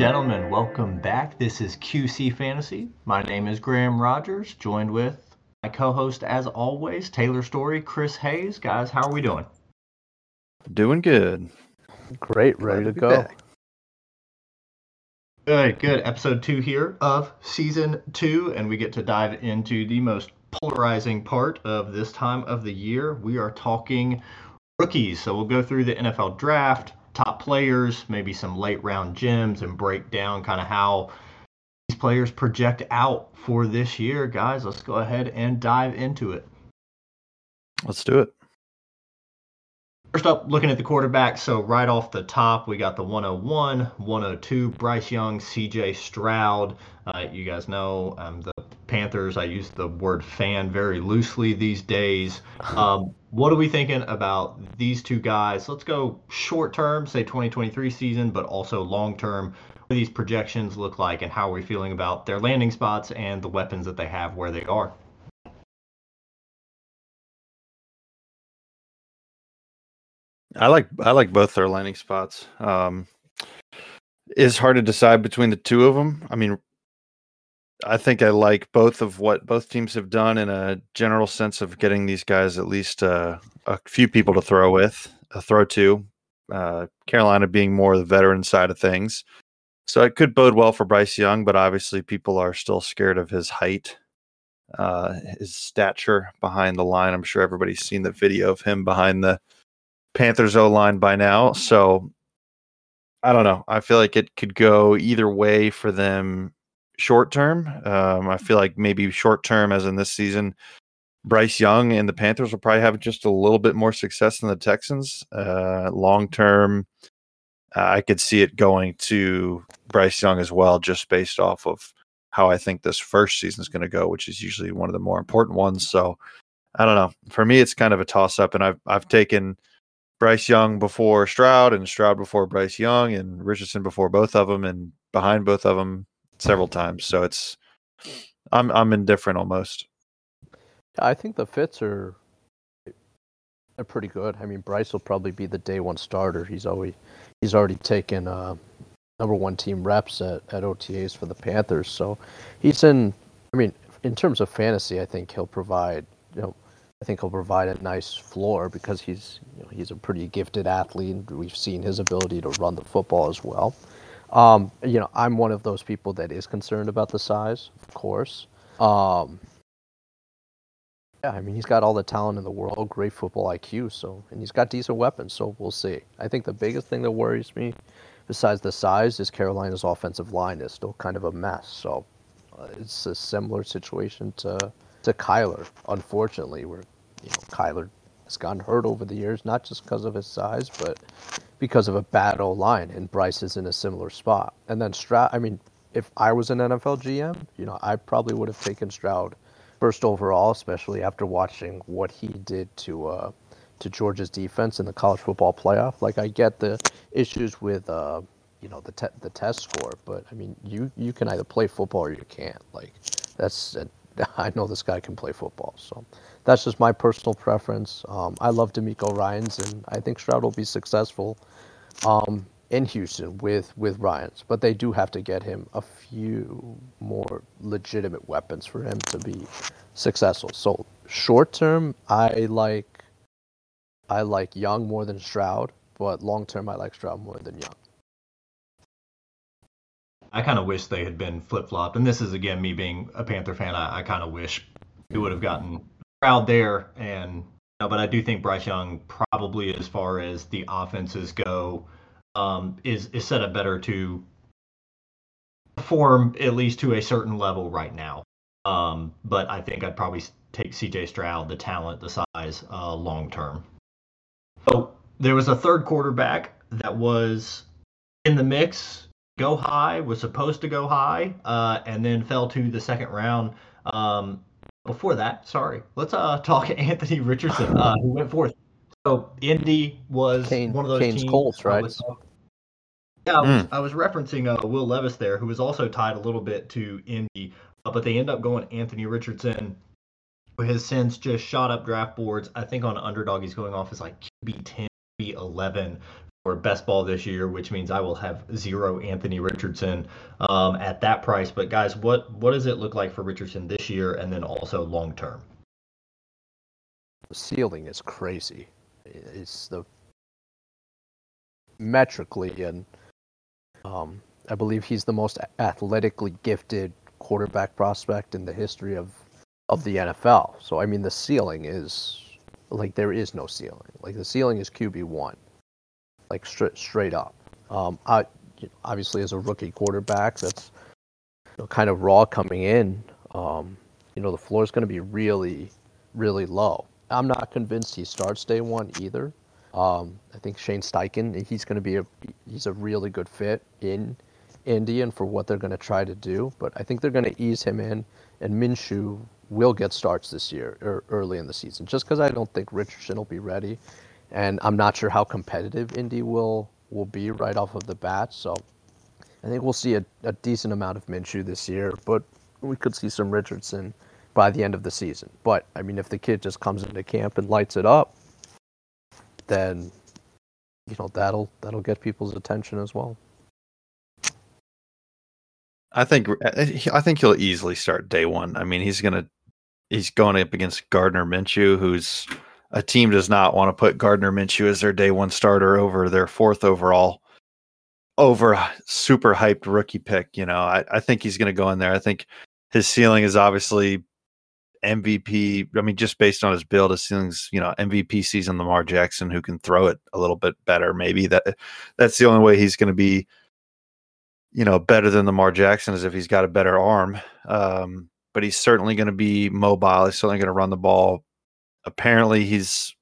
gentlemen, welcome back. This is QC Fantasy. My name is Graham Rogers, joined with my co host, as always, Taylor Story, Chris Hayes. Guys, how are we doing? Doing good. Great, ready to, to go. Back. Good, good. Episode two here of season two, and we get to dive into the most polarizing part of this time of the year. We are talking rookies. So we'll go through the NFL draft, top players, maybe some late round gems, and break down kind of how these players project out for this year. Guys, let's go ahead and dive into it. Let's do it. First up, looking at the quarterback. So, right off the top, we got the 101, 102, Bryce Young, CJ Stroud. Uh, you guys know um, the Panthers. I use the word fan very loosely these days. Um, what are we thinking about these two guys? Let's go short term, say 2023 season, but also long term. What these projections look like, and how are we feeling about their landing spots and the weapons that they have where they are? I like I like both their landing spots. Um, it's hard to decide between the two of them. I mean, I think I like both of what both teams have done in a general sense of getting these guys at least uh, a few people to throw with, a throw to. Uh, Carolina being more the veteran side of things, so it could bode well for Bryce Young, but obviously people are still scared of his height, uh, his stature behind the line. I'm sure everybody's seen the video of him behind the Panthers O line by now. So I don't know. I feel like it could go either way for them short term. Um, I feel like maybe short term, as in this season, Bryce Young and the Panthers will probably have just a little bit more success than the Texans. Uh, long term, I could see it going to Bryce Young as well, just based off of how I think this first season is going to go, which is usually one of the more important ones. So I don't know. For me, it's kind of a toss up, and I've I've taken Bryce Young before Stroud and Stroud before Bryce Young and Richardson before both of them and behind both of them several times. So it's I'm I'm indifferent almost. I think the fits are are pretty good. I mean, Bryce will probably be the day one starter. He's always he's already taken uh, number one team reps at, at OTAs for the Panthers. So he's in. I mean, in terms of fantasy, I think he'll provide you know I think he'll provide a nice floor because he's you know, he's a pretty gifted athlete. We've seen his ability to run the football as well. Um, you know, I'm one of those people that is concerned about the size, of course. Um, yeah, I mean, he's got all the talent in the world, great football IQ, so and he's got decent weapons. So we'll see. I think the biggest thing that worries me, besides the size, is Carolina's offensive line is still kind of a mess. So uh, it's a similar situation to to Kyler, unfortunately, where you know Kyler has gotten hurt over the years, not just because of his size, but because of a bad O line, and Bryce is in a similar spot. And then Stroud, I mean, if I was an NFL GM, you know, I probably would have taken Stroud first overall, especially after watching what he did to uh, to Georgia's defense in the college football playoff. Like, I get the issues with. Uh, you know the te- the test score, but I mean you you can either play football or you can't. Like that's I know this guy can play football. So that's just my personal preference. Um, I love DeMeco Ryans, and I think Stroud will be successful um, in Houston with with Ryans. But they do have to get him a few more legitimate weapons for him to be successful. So short term, I like I like Young more than Stroud, but long term, I like Stroud more than Young. I kind of wish they had been flip flopped. And this is again me being a Panther fan. I, I kind of wish we would have gotten Stroud there. And you know, but I do think Bryce Young probably, as far as the offenses go, um, is is set up better to perform at least to a certain level right now. Um, but I think I'd probably take C.J. Stroud, the talent, the size, uh, long term. So there was a third quarterback that was in the mix go high, was supposed to go high, uh, and then fell to the second round. Um, before that, sorry, let's uh, talk Anthony Richardson, uh, who went fourth. So Indy was Kane, one of those Kane's teams. Colts, right? Was, yeah, I was, mm. I was referencing uh, Will Levis there, who was also tied a little bit to Indy, uh, but they end up going Anthony Richardson, who has since just shot up draft boards. I think on underdog he's going off as like QB ten 11 for best ball this year, which means I will have zero Anthony Richardson um, at that price. But guys, what what does it look like for Richardson this year, and then also long term? The ceiling is crazy. It's the metrically and um, I believe he's the most athletically gifted quarterback prospect in the history of of the NFL. So I mean, the ceiling is like there is no ceiling. Like the ceiling is QB one, like straight straight up. Um, I obviously as a rookie quarterback, that's you know, kind of raw coming in. Um, you know, the floor is going to be really, really low. I'm not convinced he starts day one either. Um, I think Shane Steichen, he's going to be a he's a really good fit in Indy and for what they're going to try to do. But I think they're going to ease him in, and Minshew will get starts this year or early in the season, just because I don't think Richardson will be ready, and I'm not sure how competitive Indy will will be right off of the bat. So I think we'll see a, a decent amount of Minshew this year, but we could see some Richardson by the end of the season. But I mean, if the kid just comes into camp and lights it up, then you know that'll that'll get people's attention as well. I think I think he'll easily start day one. I mean, he's gonna he's going up against Gardner Minshew, who's a team does not want to put Gardner Minshew as their day one starter over their fourth overall, over super hyped rookie pick. You know, I, I think he's going to go in there. I think his ceiling is obviously MVP. I mean, just based on his build, his ceiling's you know MVP season Lamar Jackson, who can throw it a little bit better. Maybe that that's the only way he's going to be, you know, better than Lamar Jackson is if he's got a better arm. Um, but he's certainly going to be mobile. He's certainly going to run the ball. Apparently, he's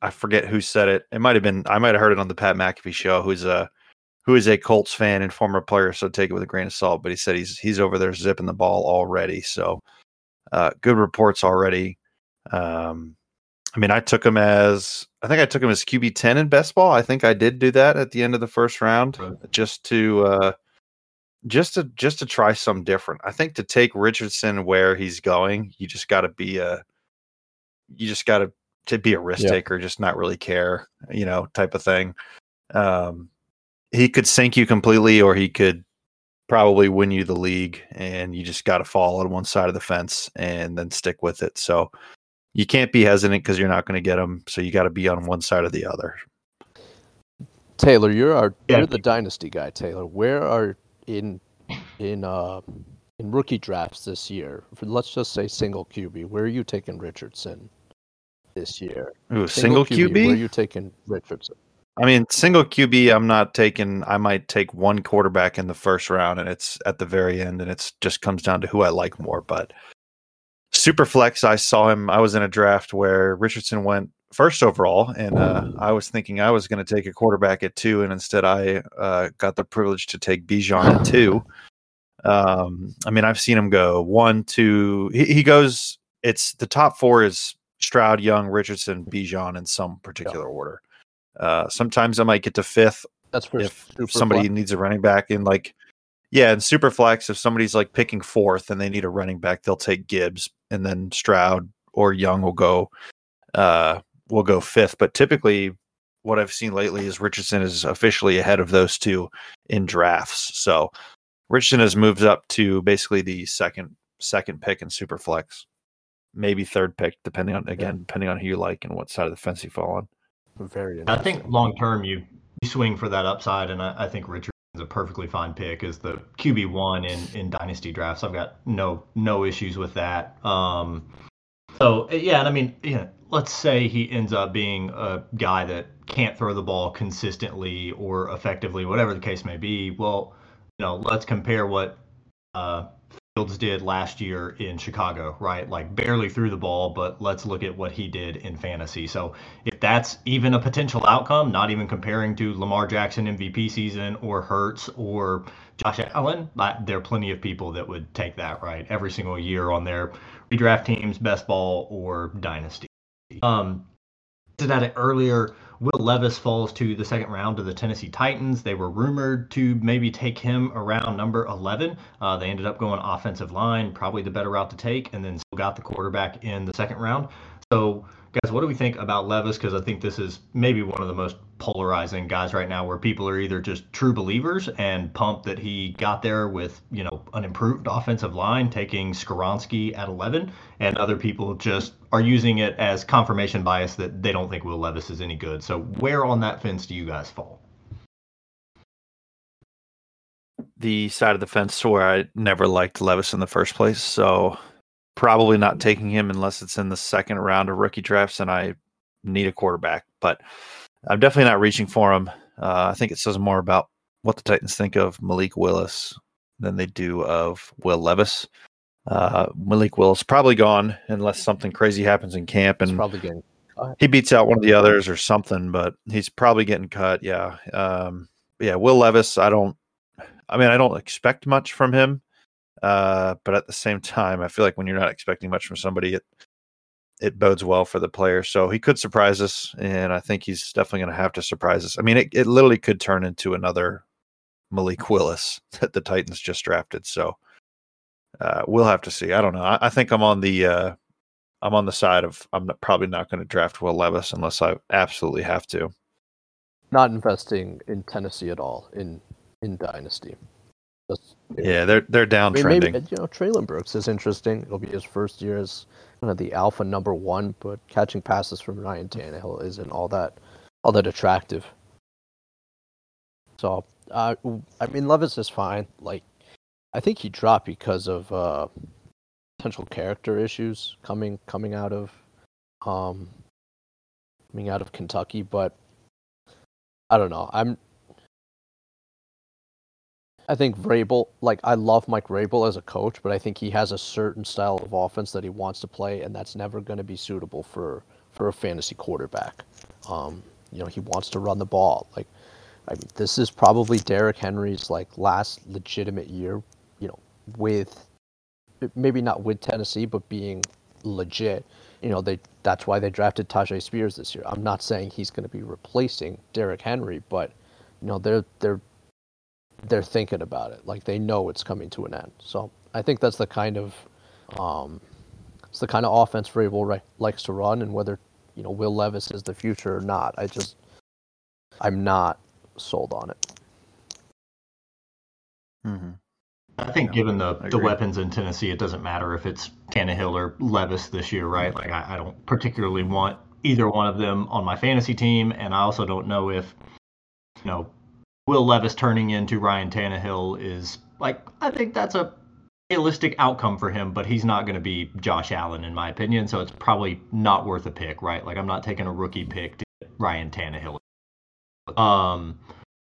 I forget who said it. It might have been I might have heard it on the Pat McAfee show. Who's a who is a Colts fan and former player, so take it with a grain of salt. But he said he's he's over there zipping the ball already. So uh, good reports already. Um, I mean, I took him as I think I took him as QB ten in best ball. I think I did do that at the end of the first round, right. just to uh, just to just to try some different. I think to take Richardson where he's going, you just got to be a you just got to to be a risk yeah. taker, just not really care, you know, type of thing. Um, he could sink you completely, or he could probably win you the league and you just got to fall on one side of the fence and then stick with it. So you can't be hesitant because you're not going to get them. So you got to be on one side or the other. Taylor, you're our yeah. you're the dynasty guy. Taylor, where are in in uh in rookie drafts this year? For, let's just say single QB. Where are you taking Richardson this year? Ooh, single, single QB, QB? Where are you taking Richardson? I mean, single QB, I'm not taking. I might take one quarterback in the first round, and it's at the very end, and it's just comes down to who I like more. But super flex, I saw him. I was in a draft where Richardson went first overall, and uh, I was thinking I was going to take a quarterback at two, and instead I uh, got the privilege to take Bijan at two. Um, I mean, I've seen him go one, two. He, he goes. It's the top four is Stroud, Young, Richardson, Bijan in some particular yeah. order. Uh, sometimes I might get to fifth. That's for if somebody needs a running back in like, yeah, and super flex. If somebody's like picking fourth and they need a running back, they'll take Gibbs, and then Stroud or Young will go, uh, will go fifth. But typically, what I've seen lately is Richardson is officially ahead of those two in drafts. So Richardson has moved up to basically the second second pick in super flex, maybe third pick, depending on again yeah. depending on who you like and what side of the fence you fall on. Very. I think long term you you swing for that upside, and I, I think Richardson's a perfectly fine pick as the QB one in in dynasty drafts. I've got no no issues with that. Um, so yeah, and I mean, let's say he ends up being a guy that can't throw the ball consistently or effectively, whatever the case may be. Well, you know, let's compare what uh, Fields did last year in Chicago, right? Like barely threw the ball, but let's look at what he did in fantasy. So if that's even a potential outcome, not even comparing to Lamar Jackson MVP season or Hurts or Josh Allen, there are plenty of people that would take that, right? Every single year on their redraft teams, best ball or dynasty. Um, to that earlier, Will Levis falls to the second round to the Tennessee Titans. They were rumored to maybe take him around number 11. Uh, they ended up going offensive line, probably the better route to take, and then still got the quarterback in the second round. So, guys, what do we think about Levis? Because I think this is maybe one of the most polarizing guys right now, where people are either just true believers and pumped that he got there with you know an improved offensive line, taking Skoronski at 11, and other people just are using it as confirmation bias that they don't think Will Levis is any good. So where on that fence do you guys fall? The side of the fence where I never liked Levis in the first place, so probably not taking him unless it's in the second round of rookie drafts and I need a quarterback. But I'm definitely not reaching for him. Uh, I think it says more about what the Titans think of Malik Willis than they do of Will Levis. Uh, Malik Willis probably gone unless something crazy happens in camp and probably getting cut. he beats out one of the others or something. But he's probably getting cut. Yeah, um, yeah. Will Levis, I don't. I mean, I don't expect much from him. Uh, but at the same time, I feel like when you're not expecting much from somebody, it it bodes well for the player. So he could surprise us, and I think he's definitely going to have to surprise us. I mean, it, it literally could turn into another Malik Willis that the Titans just drafted. So uh, we'll have to see. I don't know. I, I think I'm on the uh, I'm on the side of I'm not, probably not going to draft Will Levis unless I absolutely have to. Not investing in Tennessee at all in in Dynasty. Yeah, they're they're downtrending. Maybe, you know, Treylon Burks is interesting. It'll be his first year as kind of the alpha number one, but catching passes from Ryan Tannehill isn't all that all that attractive. So, uh, I mean, Levis is fine. Like, I think he dropped because of uh, potential character issues coming coming out of um coming out of Kentucky, but I don't know. I'm I think Vrabel, like I love Mike Vrabel as a coach, but I think he has a certain style of offense that he wants to play, and that's never going to be suitable for for a fantasy quarterback. Um, you know, he wants to run the ball. Like, I mean, this is probably Derrick Henry's like last legitimate year. You know, with maybe not with Tennessee, but being legit. You know, they that's why they drafted Tyjae Spears this year. I'm not saying he's going to be replacing Derrick Henry, but you know, they're they're they're thinking about it. Like they know it's coming to an end. So I think that's the kind of um, it's the kind of offense Vrabel right, likes to run, and whether you know Will Levis is the future or not, I just I'm not sold on it. Mm-hmm. I think, given the the weapons in Tennessee, it doesn't matter if it's Tannehill or Levis this year, right? Like I, I don't particularly want either one of them on my fantasy team, and I also don't know if you know Will Levis turning into Ryan Tannehill is like I think that's a realistic outcome for him, but he's not going to be Josh Allen in my opinion. So it's probably not worth a pick, right? Like I'm not taking a rookie pick to Ryan Tannehill. Um,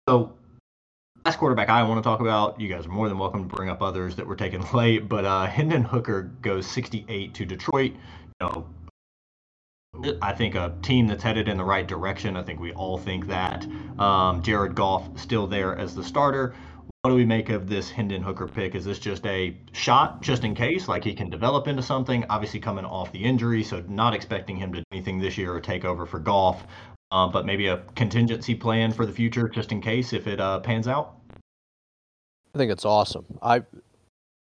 so last quarterback I want to talk about. You guys are more than welcome to bring up others that were taken late, but uh, Hendon Hooker goes 68 to Detroit. You know, I think a team that's headed in the right direction. I think we all think that. Um, Jared Goff still there as the starter. What do we make of this Hendon Hooker pick? Is this just a shot, just in case, like he can develop into something? Obviously, coming off the injury, so not expecting him to do anything this year or take over for Goff, uh, but maybe a contingency plan for the future, just in case if it uh, pans out. I think it's awesome. I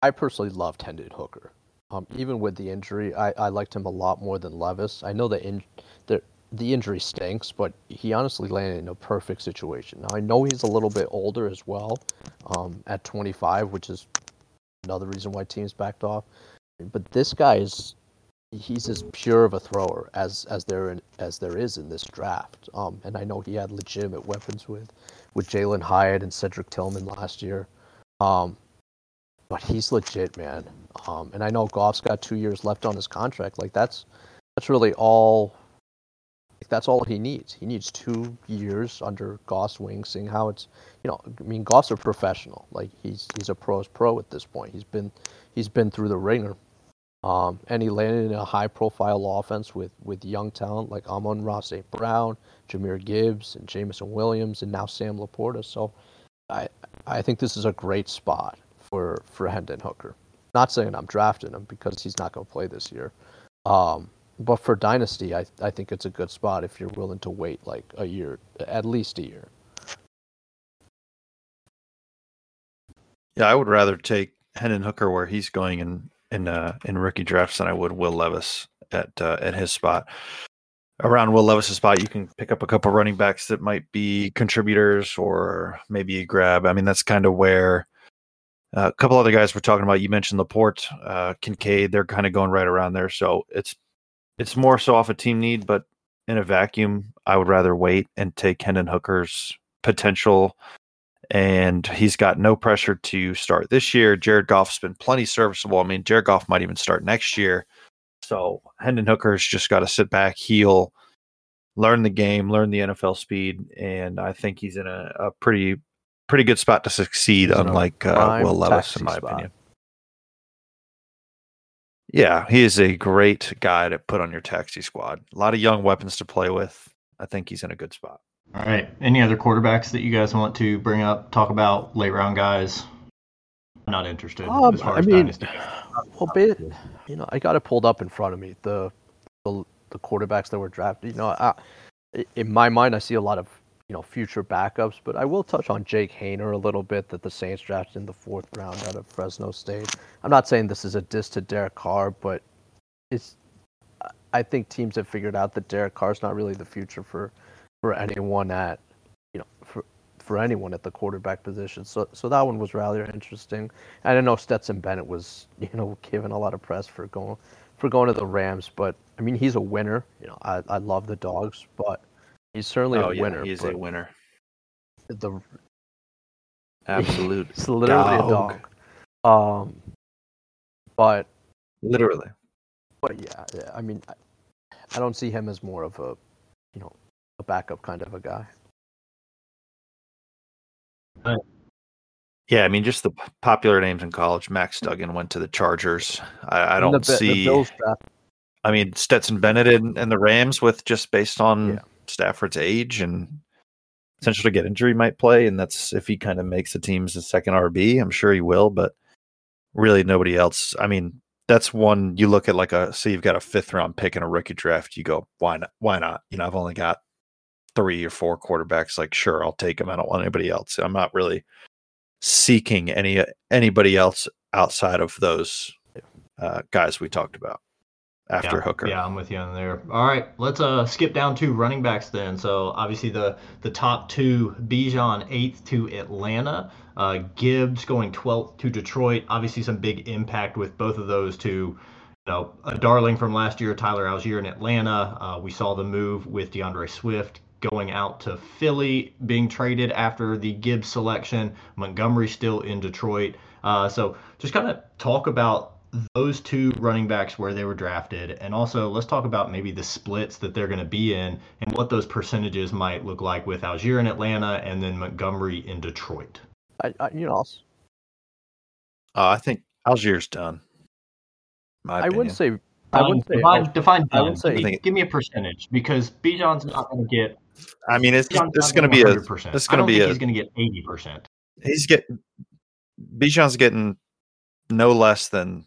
I personally loved Hendon Hooker. Um, even with the injury, I, I liked him a lot more than Levis. I know the in, the the injury stinks, but he honestly landed in a perfect situation. Now I know he's a little bit older as well, um, at 25, which is another reason why teams backed off. But this guy is he's as pure of a thrower as as there in, as there is in this draft. Um, and I know he had legitimate weapons with with Jalin Hyatt and Cedric Tillman last year. Um, but he's legit, man. Um, and I know Goff's got two years left on his contract. Like that's that's really all. That's all he needs. He needs two years under Goff's wing, seeing how it's. You know, I mean, Goff's a professional. Like he's he's a pro's pro at this point. He's been he's been through the ringer. Um, and he landed in a high-profile offense with, with young talent like Amon-Ra St. Brown, Jahmyr Gibbs, and Jameson Williams, and now Sam LaPorta. So, I I think this is a great spot for for Hendon Hooker. Not saying I'm drafting him because he's not going to play this year. Um, but for dynasty, I I think it's a good spot if you're willing to wait like a year, at least a year. Yeah, I would rather take Hendon Hooker where he's going in in uh, in rookie drafts than I would Will Levis at uh, at his spot. around Will Levis's spot, you can pick up a couple running backs that might be contributors or maybe grab. I mean, that's kind of where a couple other guys we're talking about. You mentioned LaPorta, uh, Kincaid. They're kind of going right around there. So it's it's more so off a team need, but in a vacuum, I would rather wait and take Hendon Hooker's potential. And he's got no pressure to start this year. Jared Goff's been plenty serviceable. I mean, Jared Goff might even start next year. So Hendon Hooker's just got to sit back, heal, learn the game, learn the NFL speed, and I think he's in a, a pretty pretty good spot to succeed, He's in a unlike uh, Will Levis, in my spot. opinion. Yeah, he is a great guy to put on your taxi squad. A lot of young weapons to play with. I think he's in a good spot. All right. Any other quarterbacks that you guys want to bring up, talk about late round guys? I'm not interested Um, as far I as mean, dynasty. well, ba- you know, I got it pulled up in front of me. The the, the quarterbacks that were drafted. You know, I, in my mind, I see a lot of you know future backups, but I will touch on Jake Haener a little bit that the Saints drafted in the fourth round out of Fresno State. I'm not saying this is a diss to Derek Carr, but it's I- think teams have figured out that Derek Carr's not really the future for for anyone at you know for for anyone at the quarterback position. So so that one was rather interesting. I I know Stetson Bennett was you know given a lot of press for going for going to the Rams, but I mean he's a winner. You know I I love the dogs, but he's certainly oh a yeah, winner. he's a winner. The Absolute, it's literally a dog. dog. Um, but literally. but yeah, yeah, I mean I, I don't see him as more of a you know a backup kind of a guy. Yeah, I mean, just the popular names in college. Max Duggan went to the Chargers. I, I don't the, see. the I mean, Stetson Bennett and, and the Rams with just based on Yeah. Stafford's age and potential to get injury might play, and that's if he kind of makes the team as a second RB. I'm sure he will, but really nobody else. I mean, that's one you look at like a say you've got a fifth round pick in a rookie draft. You go, why not? Why not? You know, I've only got three or four quarterbacks. Like, sure, I'll take him. I don't want anybody else. I'm not really seeking any anybody else outside of those uh, guys we talked about after yeah, Hooker. Yeah, I'm with you on there. All right, let's uh skip down to running backs then. So obviously the the top two, Bijan eighth to Atlanta, uh, Gibbs going 12th to Detroit. Obviously some big impact with both of those two. You know, a darling from last year, Tyler Allgeier in Atlanta. Uh, we saw the move with D'Andre Swift going out to Philly, being traded after the Gibbs selection. Montgomery still in Detroit. Uh, so just kind of talk about those two running backs where they were drafted, and also let's talk about maybe the splits that they're going to be in and what those percentages might look like with Allgeier in Atlanta and then Montgomery in Detroit. I, I you know I'll Uh, I think Allgeier's done. My I wouldn't say I wouldn't say define, Al- define I would done. say- give, me, give me a percentage because Bijan's not going to get. I mean, it's Bijan's this is going to be a. 100%. This is going to be a. He's going to get eighty percent. He's getting. Bijan's getting no less than.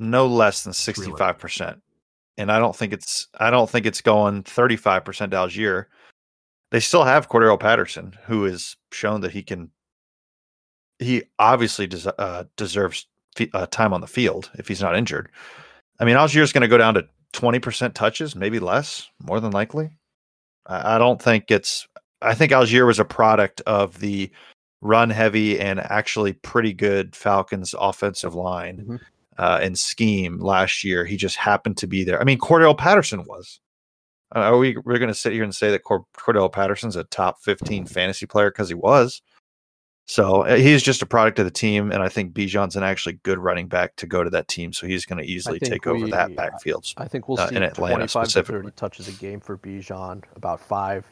No less than sixty five percent, and I don't think it's. I don't think it's going thirty five percent Allgeier. They still have Cordarrelle Patterson, who has shown that he can. He obviously des- uh, deserves f- uh, time on the field if he's not injured. I mean, Allgeier's going to go down to twenty percent touches, maybe less, more than likely. I, I don't think it's. I think Allgeier was a product of the run heavy and actually pretty good Falcons offensive line Mhm. Uh, and scheme last year. He just happened to be there. I mean, Cordell Patterson was. Uh, Are we we're going to sit here and say that Cord- Cordell Patterson's a top 15 fantasy player because he was? So uh, he's just a product of the team, and I think Bijan's an actually good running back to go to that team. So he's going to easily take over that backfield. I think we'll uh, see in Atlanta 25 to specifically. 30 touches a game for Bijan, about five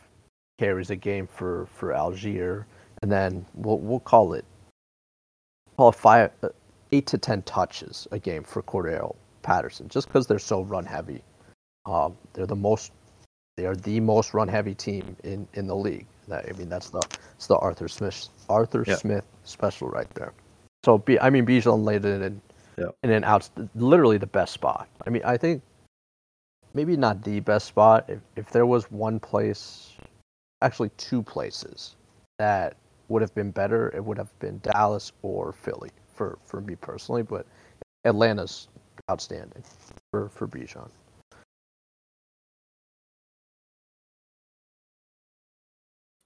carries a game for for Allgeier, and then we'll we'll call it call it five, uh, eight to ten touches a game for Cordarrelle Patterson, just because they're so run heavy. Um, they're the most they are the most run heavy team in in the league. That, I mean that's the it's the Arthur Smith Arthur Yeah. Smith special right there. So B, I mean Bijan laid it in Yeah. in an out literally the best spot. I mean I think maybe not the best spot. If if there was one place, actually two places that would have been better, it would have been Dallas or Philly for for me personally, but Atlanta's outstanding for for Bijan.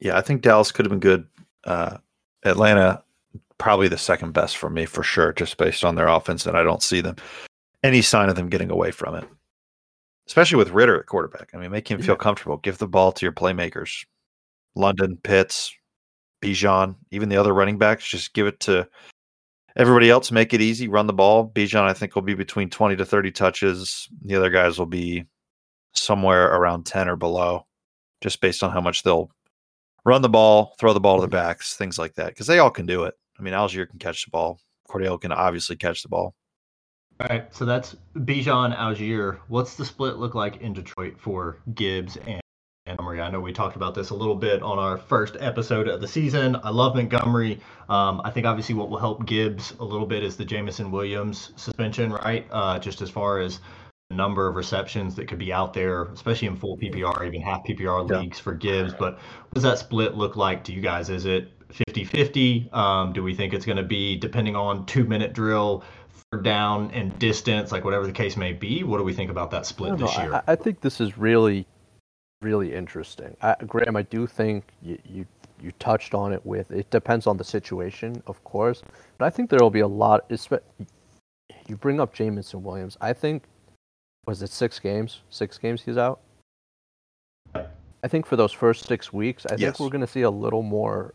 Yeah, I think Dallas could have been good. Uh, Atlanta probably the second best for me for sure, just based on their offense, and I don't see them any sign of them getting away from it. Especially with Ridder at quarterback. I mean, make him feel comfortable. Give the ball to your playmakers. London, Pitts, Bijan, even the other running backs, just give it to everybody else. Make it easy. Run the ball. Bijan, I think, will be between 20 to 30 touches. The other guys will be somewhere around 10 or below, just based on how much they'll run the ball, throw the ball to the backs, things like that, because they all can do it. I mean, Allgeier can catch the ball. Cordell can obviously catch the ball. All right, so that's Bijan Allgeier. What's the split look like in Detroit for Gibbs and Montgomery? I know we talked about this a little bit on our first episode of the season. I love Montgomery. Um, I think obviously what will help Gibbs a little bit is the Jameson Williams suspension, right? Uh, just as far as the number of receptions that could be out there, especially in full PPR, even half PPR Yeah. leagues for Gibbs. But what does that split look like to you guys? Is it 50 50? Um, do we think it's going to be depending on two minute drill, third down, and distance, like whatever the case may be? What do we think about that split don't know. this year? I, I think this is really, really interesting. I, Graham, I do think you, you you touched on it with it depends on the situation, of course, but I think there will be a lot. You bring up Jameson Williams. I think was it six games? Six games he's out. I think for those first six weeks, I think we're going to see a little more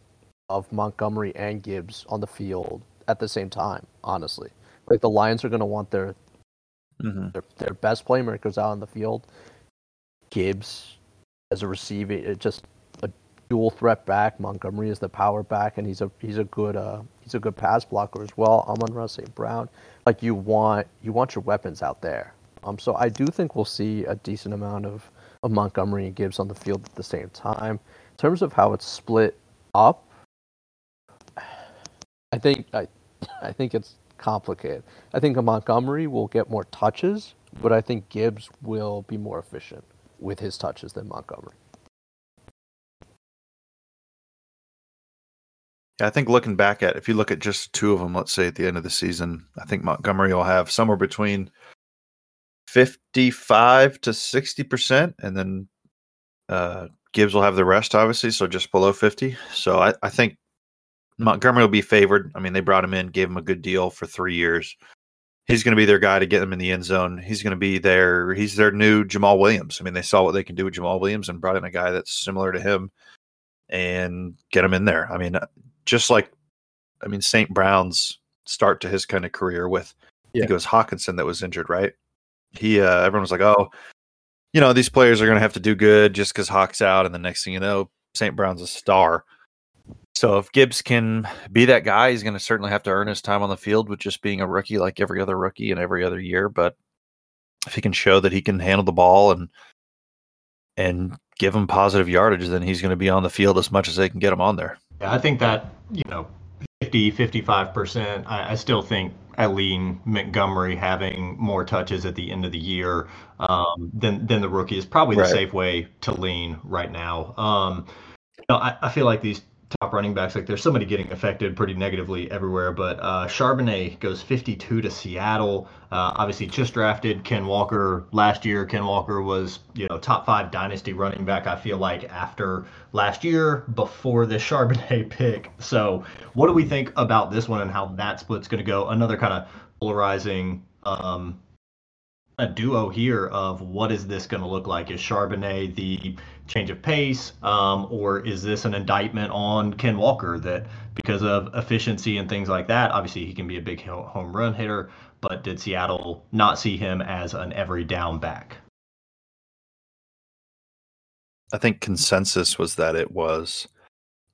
of Montgomery and Gibbs on the field at the same time. Honestly, like the Lions are going to want their Mm-hmm. their, their best playmakers out on the field. Gibbs as a receiver, it just a dual threat back. Montgomery is the power back, and he's a he's a good uh, he's a good pass blocker as well. Amon-Ra St. Brown, like you want you want your weapons out there. Um, so I do think we'll see a decent amount of, of Montgomery and Gibbs on the field at the same time. In terms of how it's split up, I think I I think it's complicated. I think Montgomery will get more touches, but I think Gibbs will be more efficient with his touches than Montgomery. Yeah, I think looking back at if you look at just two of them, let's say at the end of the season, I think Montgomery will have somewhere between fifty-five to sixty percent, and then uh, Gibbs will have the rest, obviously, so just below fifty. So I, I think Montgomery will be favored. I mean, they brought him in, gave him a good deal for three years. He's going to be their guy to get them in the end zone. He's going to be their he's their new Jamaal Williams. I mean, they saw what they can do with Jamaal Williams and brought in a guy that's similar to him and get him in there. I mean, just like I mean St. Brown's start to his kind of career with I think it was Hockenson that was injured, right? He uh everyone was like, "Oh, you know, these players are going to have to do good just cuz Hawk's out and the next thing you know, St. Brown's a star." So if Gibbs can be that guy, he's going to certainly have to earn his time on the field with just being a rookie like every other rookie and every other year, but if he can show that he can handle the ball and and give him positive yardage, then he's going to be on the field as much as they can get him on there. Yeah, I think that, you know, 50, 55%, I, I still think I lean Montgomery having more touches at the end of the year um, than, than the rookie is probably the Right. safe way to lean right now. Um, you know, I, I feel like these top running backs, like there's somebody getting affected pretty negatively everywhere, but uh, Charbonnet goes 52 to Seattle. Uh, obviously, just drafted Ken Walker last year. Ken Walker was, you know, top five dynasty running back, I feel like, after last year before the Charbonnet pick. So, what do we think about this one and how that split's going to go? Another kind of polarizing um, a duo here of what is this going to look like? Is Charbonnet the change of pace, um, or is this an indictment on Ken Walker that because of efficiency and things like that, obviously he can be a big home run hitter, but did Seattle not see him as an every down back? I think consensus was that it was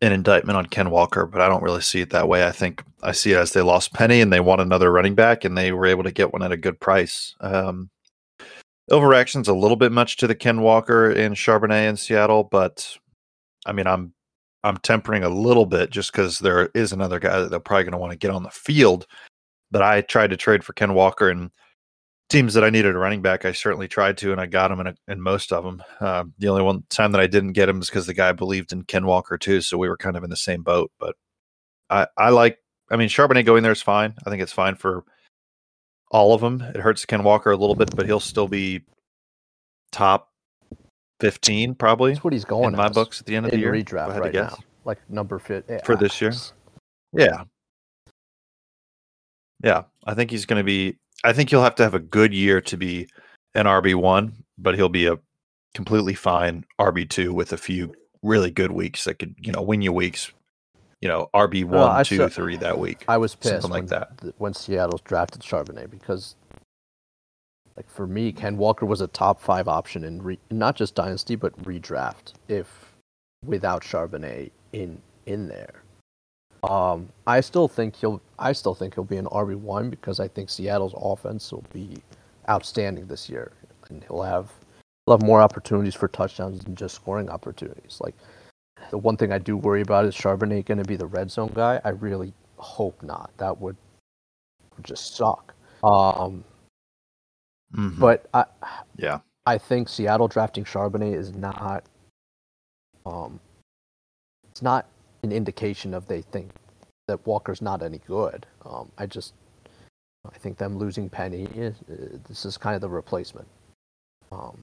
an indictment on Ken Walker, but I don't really see it that way. I think I see it as they lost Penny and they want another running back, and they were able to get one at a good price. Um, overreaction's a little bit much to the Ken Walker and Charbonnet in Seattle, but I mean, I'm I'm tempering a little bit just because there is another guy that they're probably going to want to get on the field. But I tried to trade for Ken Walker and teams that I needed a running back, I certainly tried to, and I got him in, a, in most of them. Uh, the only one time that I didn't get him is because the guy believed in Ken Walker too, so we were kind of in the same boat. But I, I like, I mean, Charbonnet going there is fine. I think it's fine for all of them. It hurts Ken Walker a little bit, but he'll still be top 15 probably That's what he's going in my books at the end of the year. redraft if I had to right now. Like number fit For this year? Yeah. Yeah. I think he's going to be, I think he'll have to have a good year to be an RB1, but he'll be a completely fine RB2 with a few really good weeks that could, you know, win you weeks, you know, RB1, Well, I two, three that week. I was pissed like when, that. when Seattle's drafted Charbonnet because, like for me, Ken Walker was a top five option in re- not just dynasty but redraft. If without Charbonnet in in there, um, I still think he'll I still think he'll be an RB one because I think Seattle's offense will be outstanding this year, and he'll have he'll have more opportunities for touchdowns than just scoring opportunities. Like the one thing I do worry about is Charbonnet going to be the red zone guy. I really hope not. That would, would just suck. Um, Mhm. but I, Yeah. I think Seattle drafting Charbonnet is not, um, it's not an indication of they think that Walker's not any good. Um, I just, I think them losing Penny, is, uh, this is kind of the replacement. Um,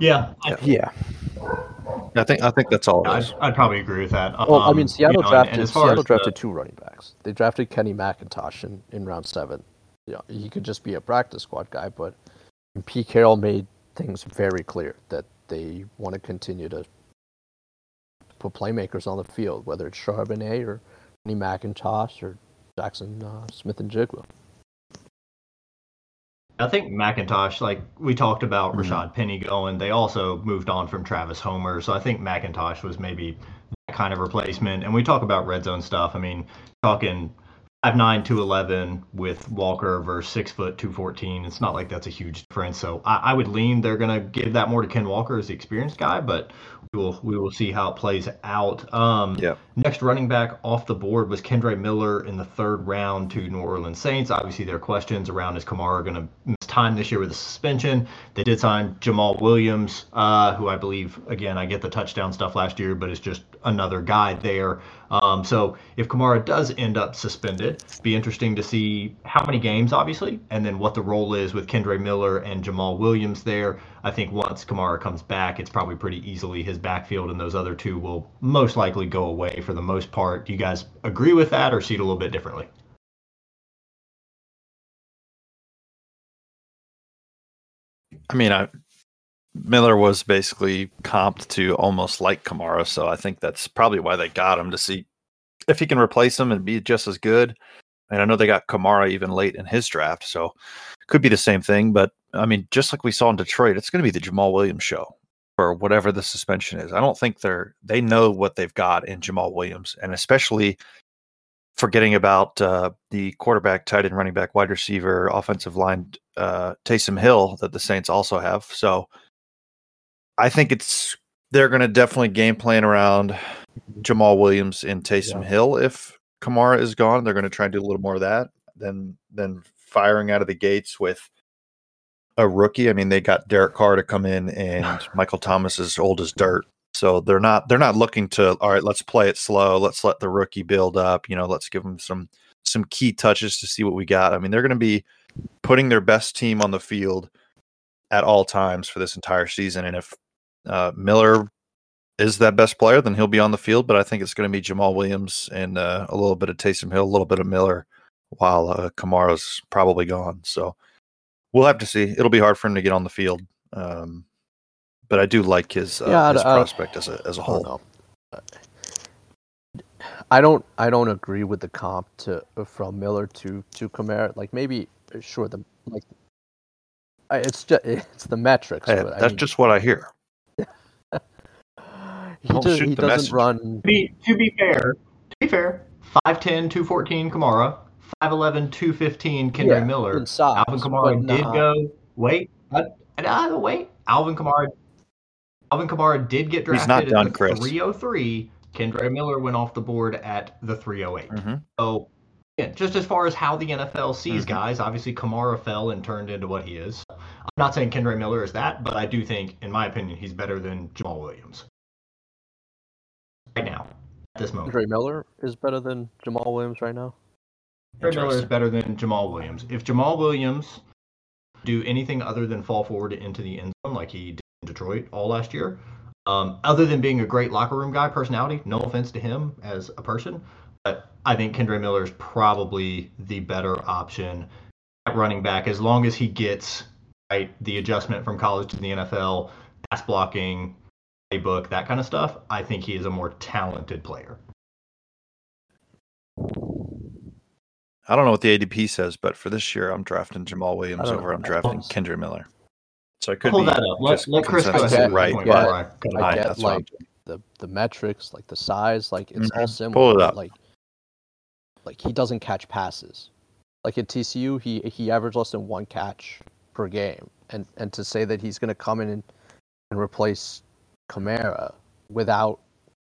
Yeah, I, yeah. I think, I think that's all it I'd. I'd probably agree with that. Well, I Um, mean, Seattle you know, drafted and as far Seattle as the- drafted two running backs. They drafted Kenny McIntosh in, in round seven. Yeah, he could just be a practice squad guy, but P. Carroll made things very clear that they want to continue to put playmakers on the field, whether it's Charbonnet or Kenny McIntosh or Jackson uh, Smith-Njigba. I think McIntosh, like we talked about Mhm. Rashad Penny going, they also moved on from Travis Homer. So I think McIntosh was maybe that kind of replacement. And we talk about red zone stuff. I mean, talking 5'9, 211 with Walker versus 6 foot 214. It's not like that's a huge difference. So I, I would lean they're going to give that more to Ken Walker as the experienced guy, but we will, we will see how it plays out. Um, Yep. Next running back off the board was Kendre Miller in the third round to New Orleans Saints. Obviously, there are questions around is Kamara going to miss time this year with a suspension? They did sign Jamaal Williams, uh, who I believe, again, I get the touchdown stuff last year, but it's just another guy there. Um, so if Kamara does end up suspended, be interesting to see how many games, obviously, and then what the role is with Kendre Miller and Jamaal Williams there. I think once Kamara comes back, it's probably pretty easily his backfield, and those other two will most likely go away for the most part. Do you guys agree with that or see it a little bit differently? I mean, I Miller was basically comped to almost like Kamara, so I think that's probably why they got him to see if he can replace him and be just as good. And I know they got Kamara even late in his draft, so could be the same thing. But I mean, just like we saw in Detroit, it's going to be the Jamaal Williams show for whatever the suspension is. I don't think they're they know what they've got in Jamaal Williams, and especially forgetting about uh, the quarterback, tight end, running back, wide receiver, offensive line, uh, Taysom Hill that the Saints also have. So I think it's they're going to definitely game plan around Jamaal Williams and Taysom Yeah. Hill if Kamara is gone. They're going to try and do a little more of that than than firing out of the gates with a rookie. I mean, they got Derek Carr to come in, and Michael Thomas is old as dirt. So they're not they're not looking to all right. Let's play it slow. Let's let the rookie build up. You know, let's give him some some key touches to see what we got. I mean, they're going to be putting their best team on the field at all times for this entire season. And if uh, Miller is that best player, then he'll be on the field. But I think it's going to be Jamaal Williams and uh, a little bit of Taysom Hill, a little bit of Miller, while uh, Kamara's probably gone. So we'll have to see. It'll be hard for him to get on the field. Um, but I do like his, uh, Yeah, his prospect as a as a whole. I don't. I don't agree with the comp to from Miller to to Kamara. Like maybe sure the like. It's just it's the metrics. Hey, but I that's mean, just what I hear. He, don't just, shoot he the doesn't messenger. run. To be, to be fair, to be fair, 5'10, 214 Kamara, 5'11, 215 Kendre Yeah, Miller. in size, Alvin Kamara did not- go. Wait, uh, uh, wait. Alvin Kamara. Alvin Kamara did get He's drafted not at the Chris. 303. Kendre Miller went off the board at the 308. hmm So, yeah, just as far as how the NFL sees Mhm. guys, obviously Kamara fell and turned into what he is. I'm not saying Kendre Miller is that, but I do think, in my opinion, he's better than Jamaal Williams. Right now, at this moment. Andre Miller is better than Jamaal Williams right now. Kendre Miller is better than Jamaal Williams. If Jamaal Williams do anything other than fall forward into the end zone like he did in Detroit all last year. Um, other than being a great locker room guy, personality, no offense to him as a person, but I think Kendre Miller is probably the better option at running back as long as he gets right the adjustment from college to the NFL, pass blocking, playbook, that kind of stuff. I think he is a more talented player. I don't know what the ADP says, but for this year, I'm drafting Jamaal Williams over. I'm drafting Kendre Miller. So I could Hold be that up. Let, just let Chris go ahead. right, Point but- before I cut I get that's what like the the metrics, like the size, like it's all Mhm. similar. Pull it up. Like, like he doesn't catch passes. Like at TCU, he he averaged less than one catch per game, and and to say that he's going to come in and, and replace Kamara without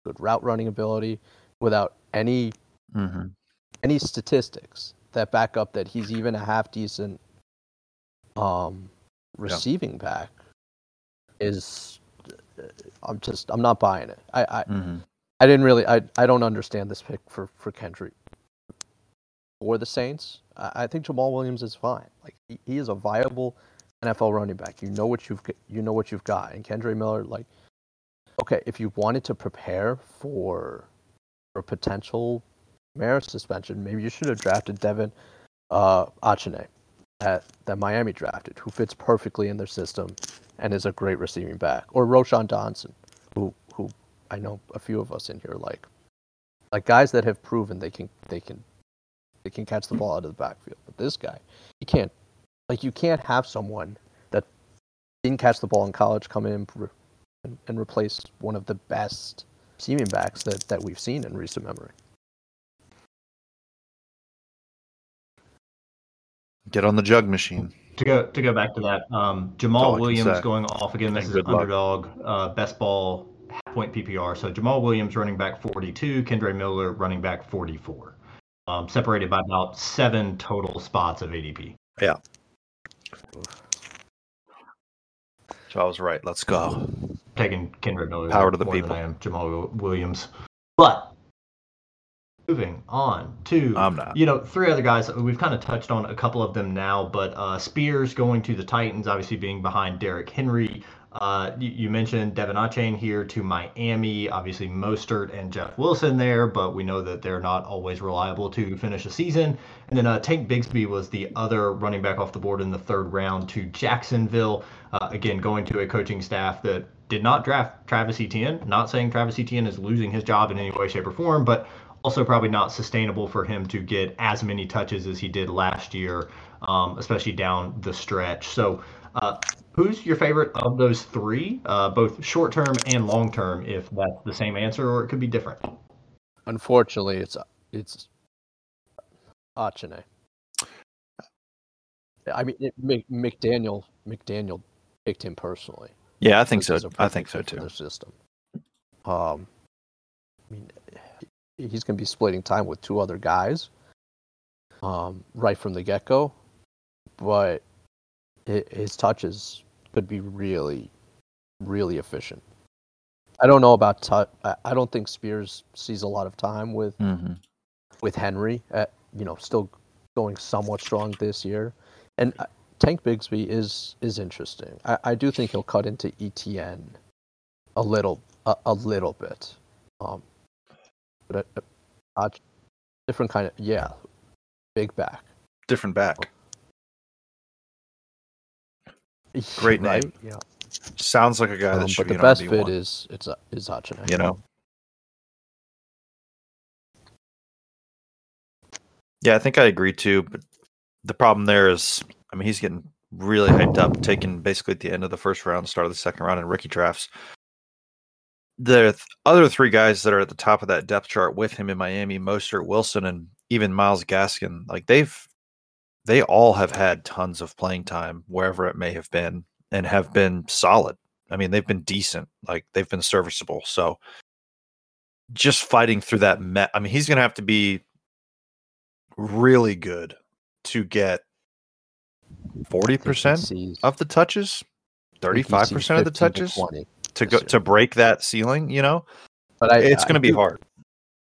good route running ability, without any Mhm. any statistics that back up that he's even a half decent um receiving back is I'm just I'm not buying it. I I, Mhm. I didn't really I, I don't understand this pick for for Kendrick or the Saints. I, I think Jamaal Williams is fine. Like he, he is a viable NFL running back. You know what you've you know what you've got. And Kendrick Miller like okay, if you wanted to prepare for a potential Maris suspension, maybe you should have drafted Devin uh, Achane that, that Miami drafted, who fits perfectly in their system and is a great receiving back, or Roschon Johnson, who who I know a few of us in here like, like guys that have proven they can they can they can catch the ball out of the backfield. But this guy, you can't like you can't have someone that didn't catch the ball in college come in and, and replace one of the best receiving backs that, that we've seen in recent memory. Get on the jug machine. To go to go back to that, um, Jamaal Williams going off again. This And is good luck. underdog, uh, best ball, point PPR. So Jamaal Williams running back 42, Kendre Miller running back 44, um, separated by about seven total spots of ADP. Yeah. So I was right. Let's go. Taking Kendrick Miller Power to the people. I am Jamaal Williams, but moving on to I'm not. you know three other guys we've kind of touched on a couple of them now, but uh, Spears going to the Titans, obviously being behind Derrick Henry. Uh, you, you mentioned Devin Achane here to Miami, obviously Mostert and Jeff Wilson there, but we know that they're not always reliable to finish a season. And then uh, Tank Bigsby was the other running back off the board in the third round to Jacksonville. Uh, again, going to a coaching staff that did not draft Travis Etienne. Not saying Travis Etienne is losing his job in any way, shape, or form, but also probably not sustainable for him to get as many touches as he did last year, um, especially down the stretch. So, uh, who's your favorite of those three, uh, both short term and long term? If that's the same answer, or it could be different. Unfortunately, it's it's Achane. I mean, it, McDaniel McDaniel picked him personally. Yeah, I think so. I think so too. their system. Um, I mean, he's going to be splitting time with two other guys, um, right from the get go, but hi his touches could be really, really efficient. I don't know about. I don't think Spears sees a lot of time with hmm with Henry, at, you know, still going somewhat strong this year. And Tank Bigsby is is interesting. I, I do think he'll cut into Etienne a little a, a little bit. Um, but a, a, a different kind of yeah, big back. Different back. Great right? name. Yeah. Sounds like a guy that Um, should but be the best RB1, fit is it's uh, is Achane. you know. Yeah, I think I agree too. But the problem there is, I mean, he's getting really hyped up, taken basically at the end of the first round, start of the second round in rookie drafts. The th- other three guys that are at the top of that depth chart with him in Miami, Mostert, Wilson, and even Myles Gaskin, like they've they all have had tons of playing time wherever it may have been and have been solid. I mean, they've been decent, like they've been serviceable. So just fighting through that met I mean, he's going to have to be really good to get 40% of the touches, 35% of the touches Twenty. to go year. to break that ceiling, you know? But I, it's going to be do- hard.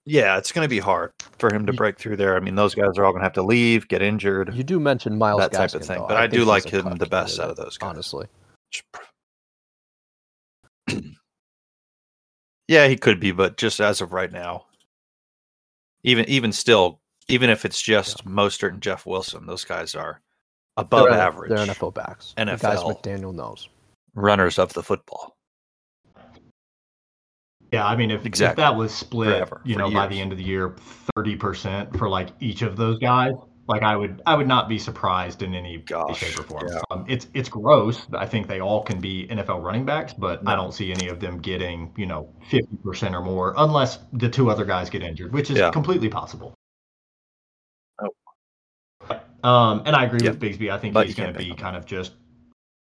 Yeah, it's going to be hard for him to You- break through there. I mean, those guys are all going to have to leave, get injured. You do mention Myles That type of thing, though. but I do like him the best out of those guys. Honestly, Yeah, he could be, but just as of right now, even even still, even if it's just Mostert and Jeff Wilson, those guys are above they're, average They're NFL backs. The guys NFL. McDaniel knows. runners of the football. Yeah, I mean, if, Exactly. if that was split, Forever, you know, by the end of the year, thirty percent for like each of those guys, like I would, I would not be surprised in any Gosh, shape, or form. yeah. Um, it's it's gross. I think they all can be NFL running backs, but I don't see any of them getting, you know, fifty percent or more, unless the two other guys get injured, which is Yeah. completely possible. Um, and I agree Yep. with Bigsby. I think But he's going to be kind of just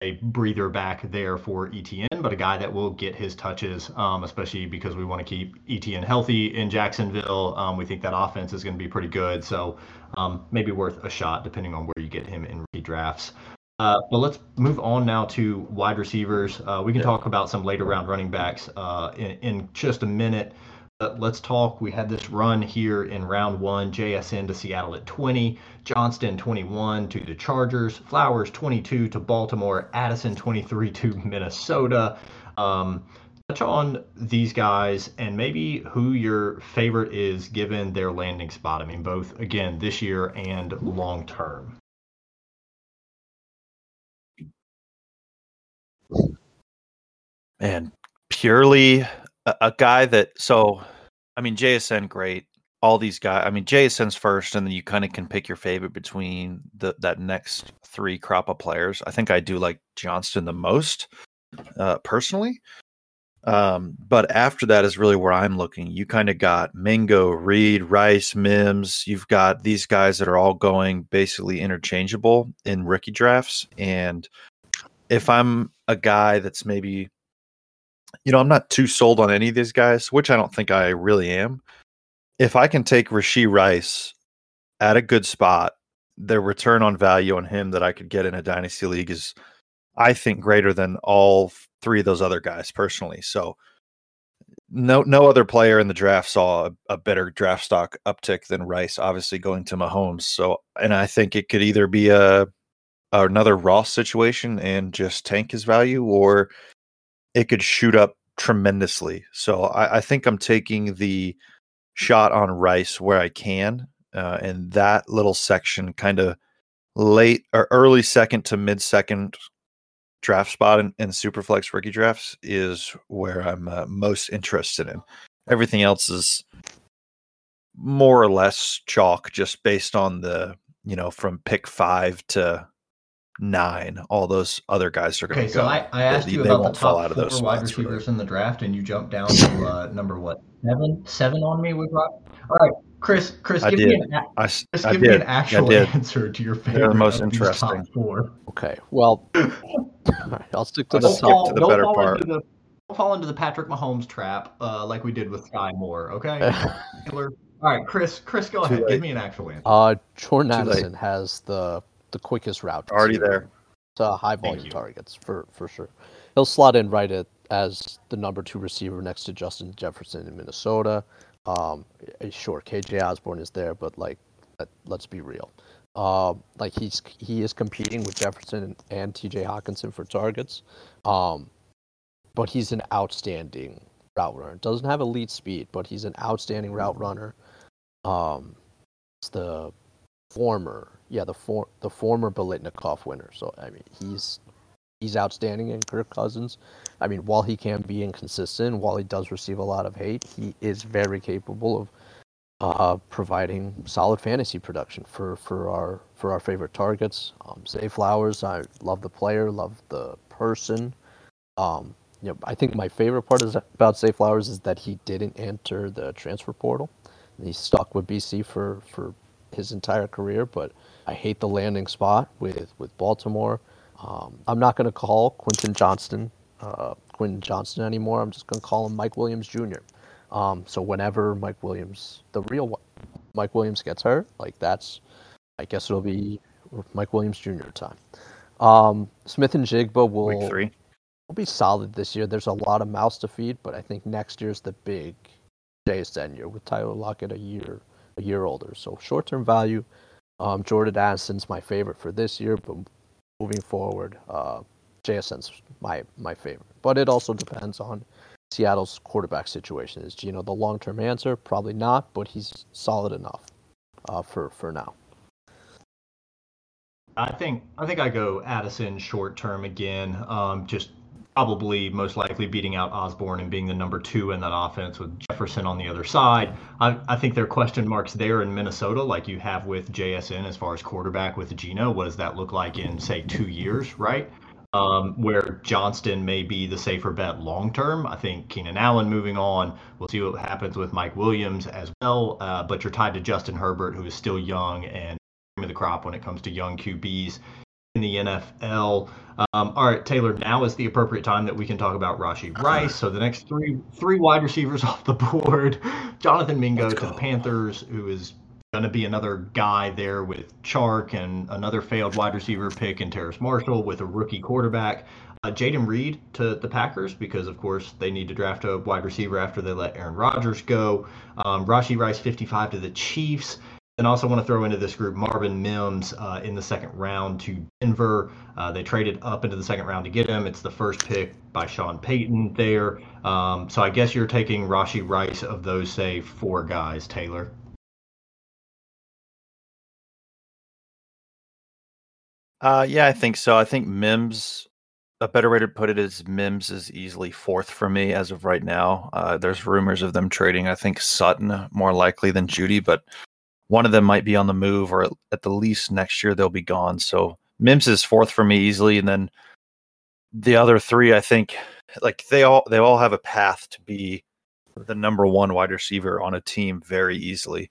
a breather back there for Etienne, but a guy that will get his touches, um, especially because we want to keep Etienne healthy in Jacksonville. Um, we think that offense is going to be pretty good, so um, maybe worth a shot depending on where you get him in rookie drafts. Uh, but let's move on now to wide receivers. Uh, we can Yeah. talk about some later round running backs uh, in, in just a minute. But let's talk. We had this run here in round one JSN to Seattle at 20, Johnston 21 to the Chargers, Flowers 22 to Baltimore, Addison 23 to Minnesota. Um, touch on these guys and maybe who your favorite is given their landing spot. I mean, both again this year and long term. And purely a, a guy that so I mean JSN great. All these guys I mean JSN's first and then you kind of can pick your favorite between the that next three crop of players. I think I do like Johnston the most, uh personally. Um, but after that is really where I'm looking. You kind of got Mingo, Reed, Rice, Mims. You've got these guys that are all going basically interchangeable in rookie drafts. And if I'm a guy that's maybe you know, I'm not too sold on any of these guys, which I don't think I really am. If I can take Rashee Rice at a good spot, the return on value on him that I could get in a dynasty league is, I think, greater than all three of those other guys personally. So, no, no other player in the draft saw a, a better draft stock uptick than Rice. Obviously, going to Mahomes. So, and I think it could either be a another Ross situation and just tank his value, or it could shoot up tremendously. So I, I think I'm taking the shot on Rice where I can, uh, and that little section, kind of late or early second to mid second draft spot in, in Superflex rookie drafts, is where I'm uh, most interested in. Everything else is more or less chalk, just based on the you know from pick five to nine. All those other guys are going to Okay, go. so I, I asked They- you about the won't fall top out of four those wide spots, really. receivers in the draft, and you jumped down to uh, number what seven? Seven on me with Rock. All right, Chris. Chris, I give me an a- I, s- Chris, I give me an actual did. answer to your the favorite most of these interesting. top four. Okay, well, alright, I'll stick to I'll the Don't skip fall, to the better part. into the don't fall into the Patrick Mahomes trap uh, like we did with Skyy Moore. Okay. All right, Chris. Chris, go Too ahead. late. Give me an actual answer. uh, Jordan Addison has the the quickest route. Already to- there. to high volume targets for for sure. He'll slot in right at as the number two receiver next to Justin Jefferson in Minnesota. Um, eh, sure, KJ Osborn is there, but like, let, let's be real. Um, like he's he is competing with Jefferson and, and T.J. Hockenson for targets. Um, but he's an outstanding route runner. Doesn't have elite speed, but he's an outstanding route runner. Um, it's the former, yeah, the for, the former Biletnikoff winner. So I mean, he's he's outstanding in Kirk Cousins. I mean, while he can be inconsistent, while he does receive a lot of hate, he is very capable of uh, providing solid fantasy production for, for our for our favorite targets. Um, Zay Flowers, I love the player, love the person. Um, you know, I think my favorite part is about Zay Flowers is that he didn't enter the transfer portal. He's stuck with BC for, for his entire career, but I hate the landing spot with, with Baltimore. Um, I'm not going to call Quentin Johnston uh, Quentin Johnston anymore. I'm just going to call him Mike Williams Jr. Um, so whenever Mike Williams, the real Mike Williams gets hurt, like that's, I guess it'll be Mike Williams Jr. time. Um, Smith-Njigba will Week three. will be solid this year. There's a lot of mouths to feed, but I think next year's the big JSN year with Tyler Lockett a year a year older. So short term value, um, Jordan Addison's my favorite for this year, but moving forward, uh, JSN's my my favorite. But it also depends on Seattle's quarterback situation. Is Geno the long term answer? Probably not, but he's solid enough uh, for for now. I think I think I go Addison short term again. Um, just probably most likely beating out Osborn and being the number two in that offense with Jefferson on the other side. I, I think there are question marks there in Minnesota, like you have with JSN as far as quarterback with Geno. What does that look like in say two years, right? Um, where Johnston may be the safer bet long term. I think Keenan Allen moving on. We'll see what happens with Mike Williams as well. Uh, but you're tied to Justin Herbert, who is still young and of the crop when it comes to young QBs in the NFL. Um, all right, Taylor. Now is the appropriate time that we can talk about Rashee Rice. So the next three three wide receivers off the board: Jonathan Mingo to the Panthers, who is going to be another guy there with Chark and another failed wide receiver pick in Terrace Marshall with a rookie quarterback. Uh, Jayden Reed to the Packers because, of course, they need to draft a wide receiver after they let Aaron Rodgers go. Um, Rashee Rice, 55 to the Chiefs. And also want to throw into this group Marvin Mims uh, in the second round to Denver. Uh, they traded up into the second round to get him. It's the first pick by Sean Payton there. Um, so I guess you're taking Rashee Rice of those, say, four guys, Taylor. Uh, yeah, I think so. I think Mims, a better way to put it is Mims is easily fourth for me as of right now. Uh, there's rumors of them trading, I think Sutton more likely than Jeudy, but one of them might be on the move, or at the least next year they'll be gone. So Mims is fourth for me easily, and then the other three, I think, like they all they all have a path to be the number one wide receiver on a team very easily.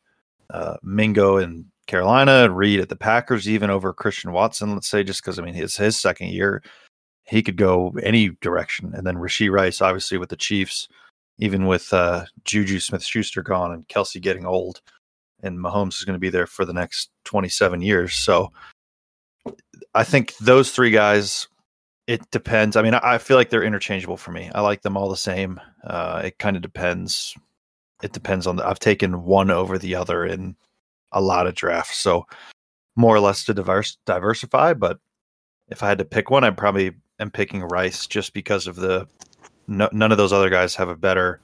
Uh, Mingo in Carolina, Reed at the Packers, even over Christian Watson, let's say, just because I mean his his second year, he could go any direction. And then Rashee Rice, obviously with the Chiefs, even with uh, Juju Smith Schuster gone and Kelce getting old, and Mahomes is going to be there for the next 27 years. So I think those three guys, it depends. I mean, I, feel like they're interchangeable for me. I like them all the same. Uh, it kind of depends. It depends on the, I've taken one over the other in a lot of drafts. So more or less to diverse, diversify. But if I had to pick one, I probably am picking Rice just because of the, no, none of those other guys have a better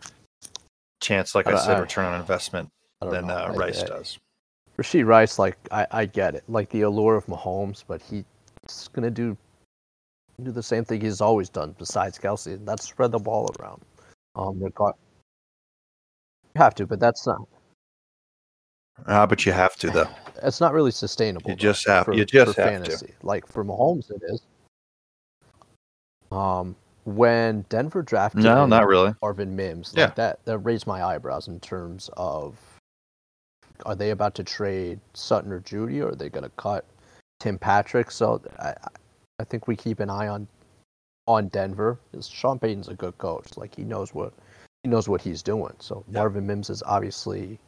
chance, like I, I said, return on investment than uh, Rice I, does. Rashee Rice, like I, I get it, like the allure of Mahomes, but he's gonna do do the same thing he's always done besides Kelce, and that's spread the ball around. Um, regard- you have to, but that's not. Ah, but you have to though. It's not really sustainable. You just have. For, you just for have fantasy. to. Like for Mahomes, it is. Um, when Denver drafted no, not really Marvin Mims, like yeah. that that raised my eyebrows in terms of are they about to trade Sutton or Jeudy, or are they going to cut Tim Patrick? So I, I think we keep an eye on on Denver. Sean Payton's a good coach. Like he knows what he knows what he's doing. So yeah. Marvin Mims is obviously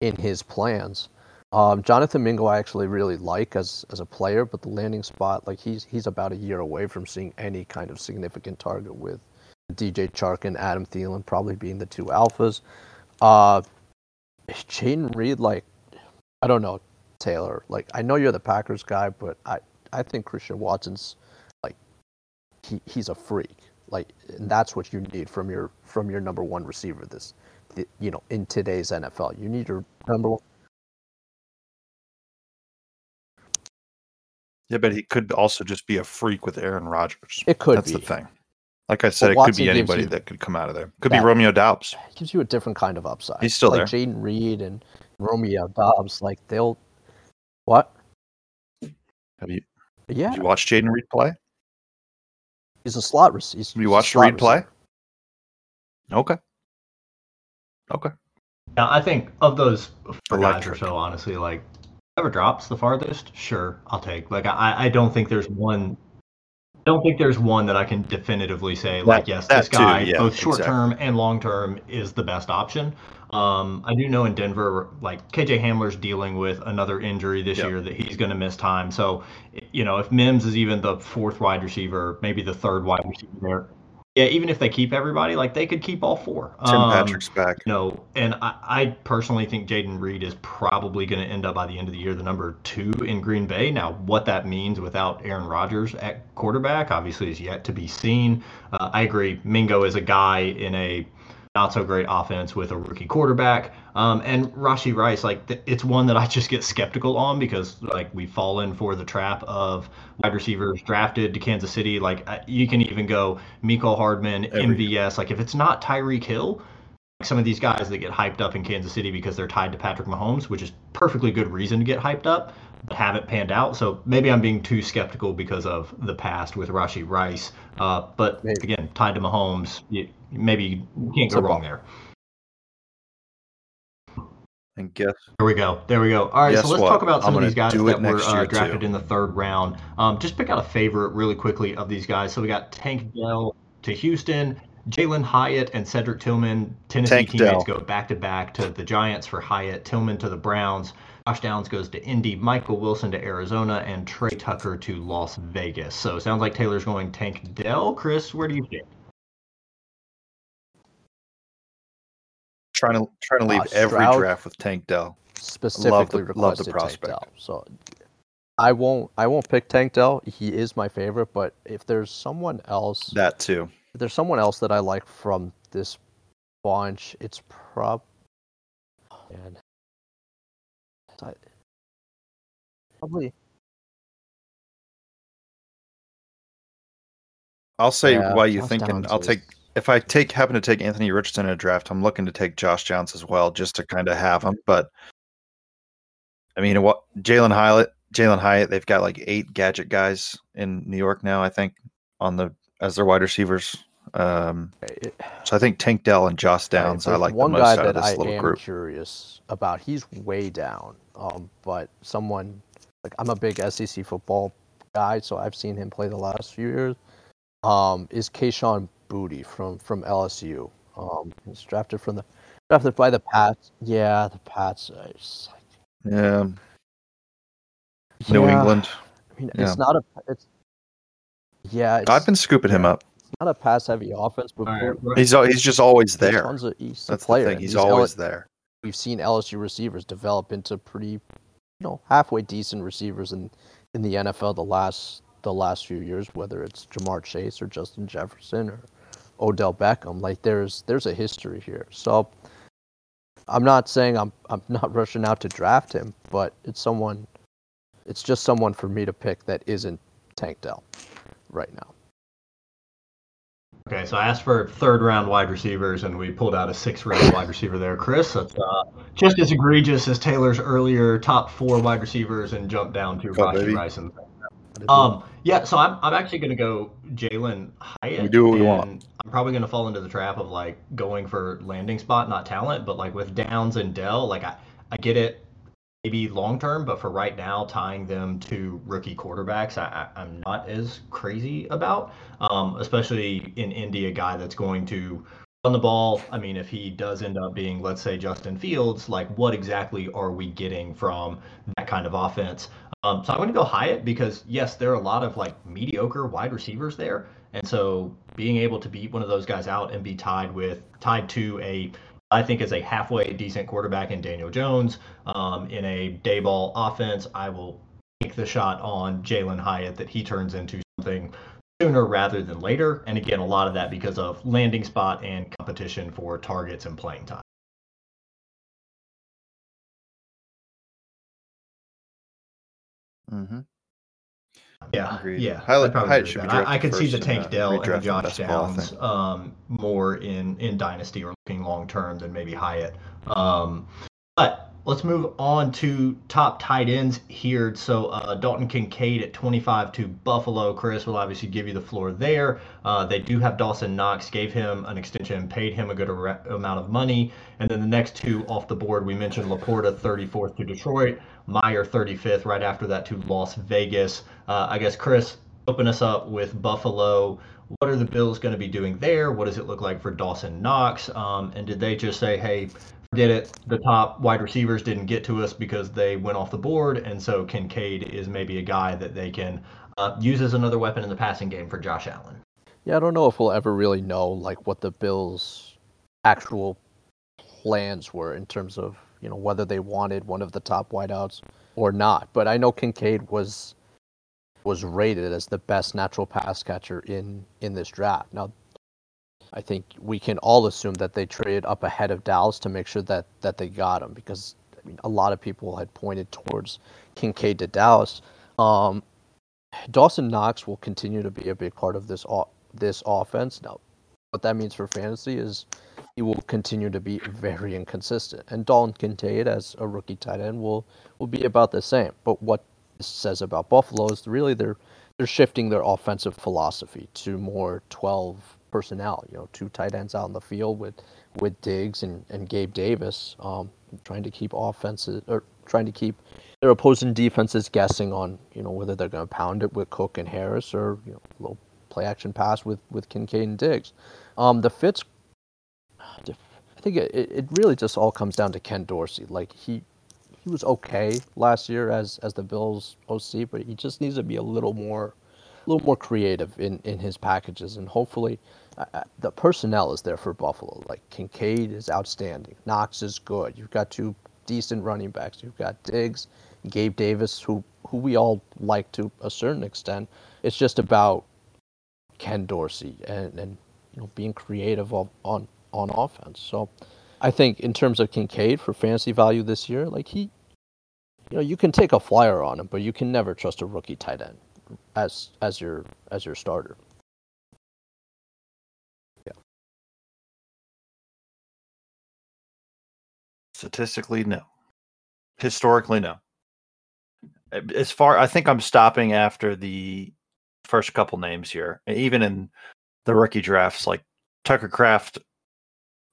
in his plans. Um, Jonathan Mingo, I actually really like as as a player, but the landing spot, like he's he's about a year away from seeing any kind of significant target with DJ Chark and Adam Thielen probably being the two alphas. Uh, Jayden Reed, like, I don't know, Taylor. Like, I know you're the Packers guy, but I, I think Christian Watson's like, he, he's a freak. Like, and that's what you need from your from your number one receiver. This, you know, in today's NFL, you need your number one. Yeah, but he could also just be a freak with Aaron Rodgers. It could. That's be. the thing. Like I said, it could be anybody that could come out of there. Could be Romeo Doubs. Gives you a different kind of upside. He's still like there. Jayden Reed and Romeo Doubs, like they'll what? Have you? Yeah. Did you watch Jayden Reed play? He's a slot receiver. Have you watched Reed play? Okay. Okay. Yeah, I think of those four guys or so, honestly, like whoever drops the farthest, sure, I'll take. Like I, I don't think there's one don't think there's one that I can definitively say that, like yes, this guy too, yeah, both short term exactly. and long term is the best option. Um, I do know in Denver, like KJ Hamler's dealing with another injury this yep. year that he's going to miss time. So, you know, if Mims is even the fourth wide receiver, maybe the third wide receiver there, yeah, even if they keep everybody, like they could keep all four. Tim Um, Patrick's back. No, and I, I personally think Jayden Reed is probably going to end up by the end of the year the number two in Green Bay. Now, what that means without Aaron Rodgers at quarterback obviously is yet to be seen. Uh, I agree. Mingo is a guy in a not so great offense with a rookie quarterback. Um, and Rashee Rice, like th- it's one that I just get skeptical on because like we've fallen for the trap of wide receivers drafted to Kansas City. Like uh, you can even go Mecole Hardman, Every- MVS. Like if it's not Tyreek Hill, like some of these guys that get hyped up in Kansas City because they're tied to Patrick Mahomes, which is perfectly good reason to get hyped up, haven't panned out. So maybe I'm being too skeptical because of the past with Rashee Rice. Uh, but Maybe. again, tied to Mahomes, you, maybe you can't go wrong there. And guess There we go. There we go. All right, so let's what? talk about some I'm of these guys that were uh, drafted too. in the third round. Um, just pick out a favorite really quickly of these guys. So we got Tank Dell to Houston, Jalin Hyatt and Cedric Tillman. Tennessee Tank teammates Dell. go back to back to the Giants for Hyatt, Tillman to the Browns. Josh Downs goes to Indy, Michael Wilson to Arizona, and Tre Tucker to Las Vegas. So sounds like Taylor's going Tank Dell. Chris, where do you think? trying to trying to leave Uh, every draft with Tank Dell. specifically love the requested Tank prospect. Dell. So I won't I won't pick Tank Dell. He is my favorite, but if there's someone else That too. if there's someone else that I like from this bunch, it's prob man. I- Probably I'll say yeah, while you're Josh thinking, Downs I'll is- take if I take happen to take Anthony Richardson in a draft, I'm looking to take Josh Downs as well, just to kind of have him. But I mean, what Jalin Hyatt, Jalin Hyatt, they've got like eight gadget guys in New York now. I think on the as their wide receivers. Um, so I think Tank Dell and Josh Right, Downs I there's like the one most guy out of that this I little am group. curious about. He's way down, um, but someone like I'm a big SEC football guy, so I've seen him play the last few years. Um, is Kayshon Boutte from from LSU? Um, he's drafted from the drafted by the Pats. Yeah, the Pats. it's like- Yeah, New Yeah, England. I mean, yeah. it's not a. It's yeah. It's, I've been scooping him up. it's not a pass heavy offense, but All right, we're- He's he's just always there. Tons of, he's a That's player. the thing. and He's always L- there. We've seen LSU receivers develop into pretty, you know, halfway decent receivers in in the NFL the last the last few years, whether it's Ja'Marr Chase or Justin Jefferson or Odell Beckham. Like there's there's a history here. So I'm not saying I'm I'm not rushing out to draft him, but it's someone it's just someone for me to pick that isn't Tank Dell right now. Okay, so I asked for third round wide receivers, and we pulled out a sixth round wide receiver there, Chris. That's uh, just as egregious as Taylor's earlier top four wide receivers and jumped down to Go, Rashee. Rice. And, um, yeah, so I'm, I'm actually going to go Jalin Hyatt. We do what we want. I'm probably going to fall into the trap of like going for landing spot, not talent. But like with Downs and Dell, like I, I get it maybe long term, but for right now, tying them to rookie quarterbacks, I, I'm not as crazy about. Um, especially in India, guy that's going to run the ball. I mean, if he does end up being, let's say, Justin Fields, like what exactly are we getting from that kind of offense? Um, so I'm going to go Hyatt because yes, there are a lot of like mediocre wide receivers there, and so being able to beat one of those guys out and be tied with tied to a I think is a halfway decent quarterback in Daniel Jones um, in a Daboll offense. I will take the shot on Jalin Hyatt that he turns into something sooner rather than later. And again, a lot of that because of landing spot and competition for targets and playing time. Mm-hmm. Yeah, Agreed. yeah. Hyatt- I'd probably Hyatt agree should be. I, I could see the Tank the Dell and the Josh best ball, I Downs um, more in in Dynasty or looking long term than maybe Hyatt. Um, but let's move on to top tight ends here. So uh, Dalton Kincaid at 25 to Buffalo. Chris will obviously give you the floor there. Uh, they do have Dawson Knox, gave him an extension, paid him a good ar- amount of money. And then the next two off the board, we mentioned LaPorta 34th to Detroit, Mayer 35th right after that to Las Vegas. Uh, I guess, Chris, open us up with Buffalo. What are the Bills going to be doing there? What does it look like for Dawson Knox? Um, and did they just say, hey, forget it, the top wide receivers didn't get to us because they went off the board, and so Kincaid is maybe a guy that they can uh, use as another weapon in the passing game for Josh Allen? Yeah, I don't know if we'll ever really know like what the Bills' actual plans were in terms of you know whether they wanted one of the top wideouts or not. But I know Kincaid was was rated as the best natural pass catcher in in this draft. Now, I think we can all assume that they traded up ahead of Dallas to make sure that that they got him because I mean a lot of people had pointed towards Kincaid to Dallas. Um, Dawson Knox will continue to be a big part of this this offense. Now, what that means for fantasy is he will continue to be very inconsistent. And Dalton Kincaid as a rookie tight end will will be about the same. But what this says about Buffalo is really they're they're shifting their offensive philosophy to more 12 personnel. You know, two tight ends out in the field with with Diggs and, and Gabe Davis, um, trying to keep offenses or trying to keep their opposing defenses guessing on you know whether they're going to pound it with Cook and Harris or you know low play action pass with with Kincaid and Diggs. Um, the Fitz I think it, it really just all comes down to Ken Dorsey. Like he he was okay last year as as the Bills OC, but he just needs to be a little more a little more creative in in his packages, and hopefully. Uh, the personnel is there for Buffalo. Like Kincaid is outstanding. Knox is good. You've got two decent running backs. You've got Diggs, Gabe Davis, who who we all like to a certain extent. It's just about Ken Dorsey and, and you know being creative on, on on offense. So I think in terms of Kincaid for fantasy value this year, like he, you know, you can take a flyer on him, but you can never trust a rookie tight end as as your as your starter. Yeah. Statistically, no. Historically, no. Eh, as far, I think I'm stopping after the first couple names here. Even in the rookie drafts, like Tucker Kraft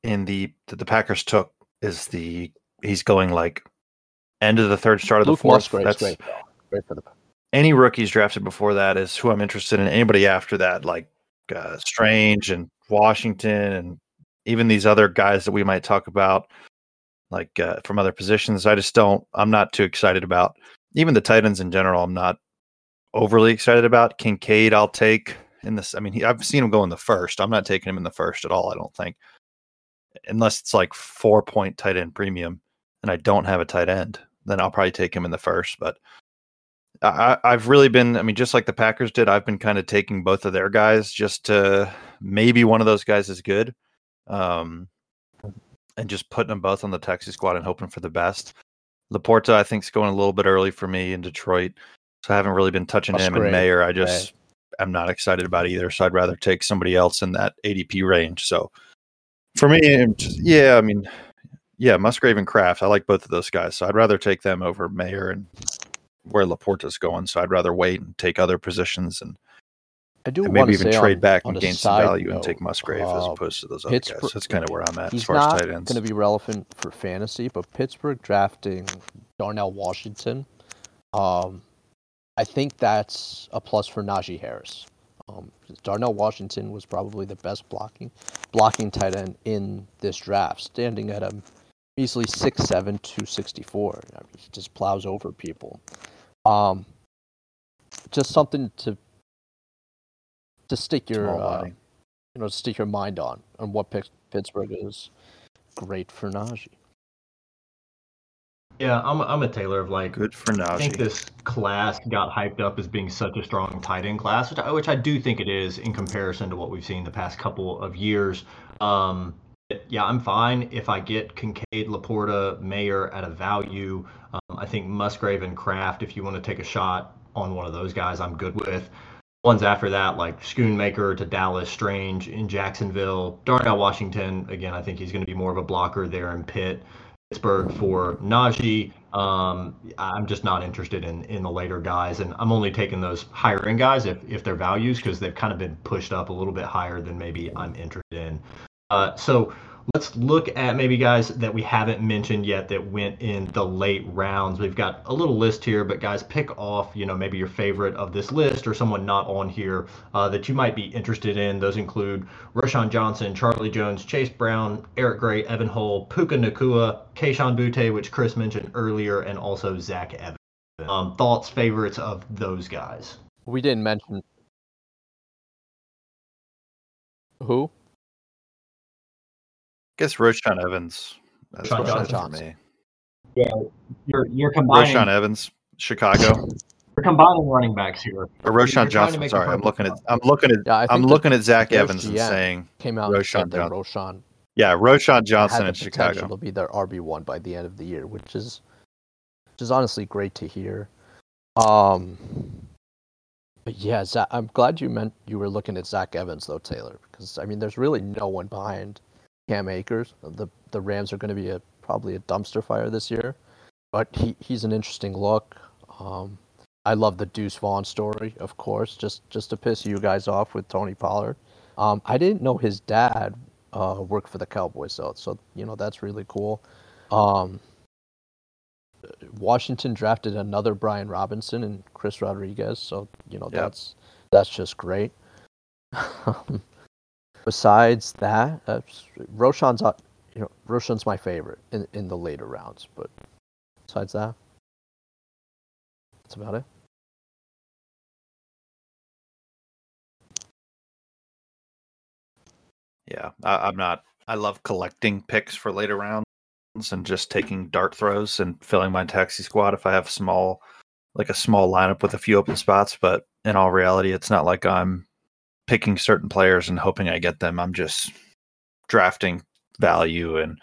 in the that the Packers took is the he's going like end of the third, start of Luke the fourth. That's great. great for the any rookies drafted before that is who I'm interested in. Anybody after that, like uh, Strange and Washington, and even these other guys that we might talk about, like uh, from other positions, I just don't. I'm not too excited about. Even the Titans in general, I'm not overly excited about. Kincaid, I'll take in this. I mean, he, I've seen him go in the first. I'm not taking him in the first at all. I don't think unless it's like four point tight end premium and I don't have a tight end, then I'll probably take him in the first. But I, have really been, I mean, just like the Packers did, I've been kind of taking both of their guys just to maybe one of those guys is good. Um, and just putting them both on the taxi squad and hoping for the best. LaPorta, I think, is going a little bit early for me in Detroit. So I haven't really been touching That's him great. and Mayer. I just am not excited about either. So I'd rather take somebody else in that ADP range. So for me, yeah, I mean, yeah, Musgrave and Kraft. I like both of those guys, so I'd rather take them over Mayer and where LaPorta's going. So I'd rather wait and take other positions and, I do and maybe even trade on, back and gain some value note, and take Musgrave uh, as opposed to those other Pittsburgh, guys. That's kind of where I'm at as far as tight ends. Going to be relevant for fantasy, but Pittsburgh drafting Darnell Washington, um, I think that's a plus for Najee Harris. Um, Darnell Washington was probably the best blocking blocking tight end in this draft, standing at a easily 6'7", 264. I mean, he just plows over people. Um, just something to to stick your uh, you know stick your mind on on what Pittsburgh is great for Najee. Yeah, I'm a, I'm a Taylor of like. Good for Najee. I think this class got hyped up as being such a strong tight end class, which I, which I do think it is in comparison to what we've seen the past couple of years. Um, yeah, I'm fine if I get Kincaid, LaPorta, Mayer at a value. Um, I think Musgrave and Kraft, if you want to take a shot on one of those guys, I'm good with. Ones after that, like Schoonmaker to Dallas, Strange in Jacksonville, Darnell Washington. Again, I think he's going to be more of a blocker there in Pitt. Pittsburgh for Najee. Um, I'm just not interested in in the later guys, and I'm only taking those higher end guys if if they're values because they've kind of been pushed up a little bit higher than maybe I'm interested in. Uh, so let's look at maybe guys that we haven't mentioned yet that went in the late rounds. We've got a little list here, but guys, pick off, you know, maybe your favorite of this list or someone not on here uh, that you might be interested in. Those include Roschon Johnson, Charlie Jones, Chase Brown, Eric Gray, Evan Hull, Puka Nacua, Kayshon Boutte, which Chris mentioned earlier, and also Zach Evans. Um, thoughts, favorites of those guys? We didn't mention Who? I guess Roschon Evans. That's Roschon what it is for Johnson. me. You're you're combining Roschon Evans, Chicago, you're combining running backs here. or Roschon You're Johnson. Sorry, I'm looking at. I'm looking at. Yeah, I think I'm the looking at Zach Bears Evans and saying, came out and Roschon said Johnson. Roschon yeah, Roschon Johnson the in potential Chicago. to be their RB one by the end of the year, which is which is honestly great to hear. Um, but yeah, Zach, I'm glad you meant you were looking at Zach Evans though, Taylor, because I mean, there's really no one behind Cam Akers. The the Rams are going to be a probably a dumpster fire this year, but he, he's an interesting look. Um, I love the Deuce Vaughn story, of course, just just to piss you guys off with Tony Pollard. Um, I didn't know his dad uh, worked for the Cowboys, though, so you know that's really cool. Um, Washington drafted another Brian Robinson and Chris Rodriguez, so you know Yep. that's that's just great. Besides that, uh, Roschon's uh, you know Roschon's my favorite in in the later rounds, but besides that, that's about it. Yeah, I, I'm not. I love collecting picks for later rounds and just taking dart throws and filling my taxi squad if I have small, like a small lineup with a few open spots. But in all reality, it's not like I'm picking certain players and hoping I get them. I'm just drafting value and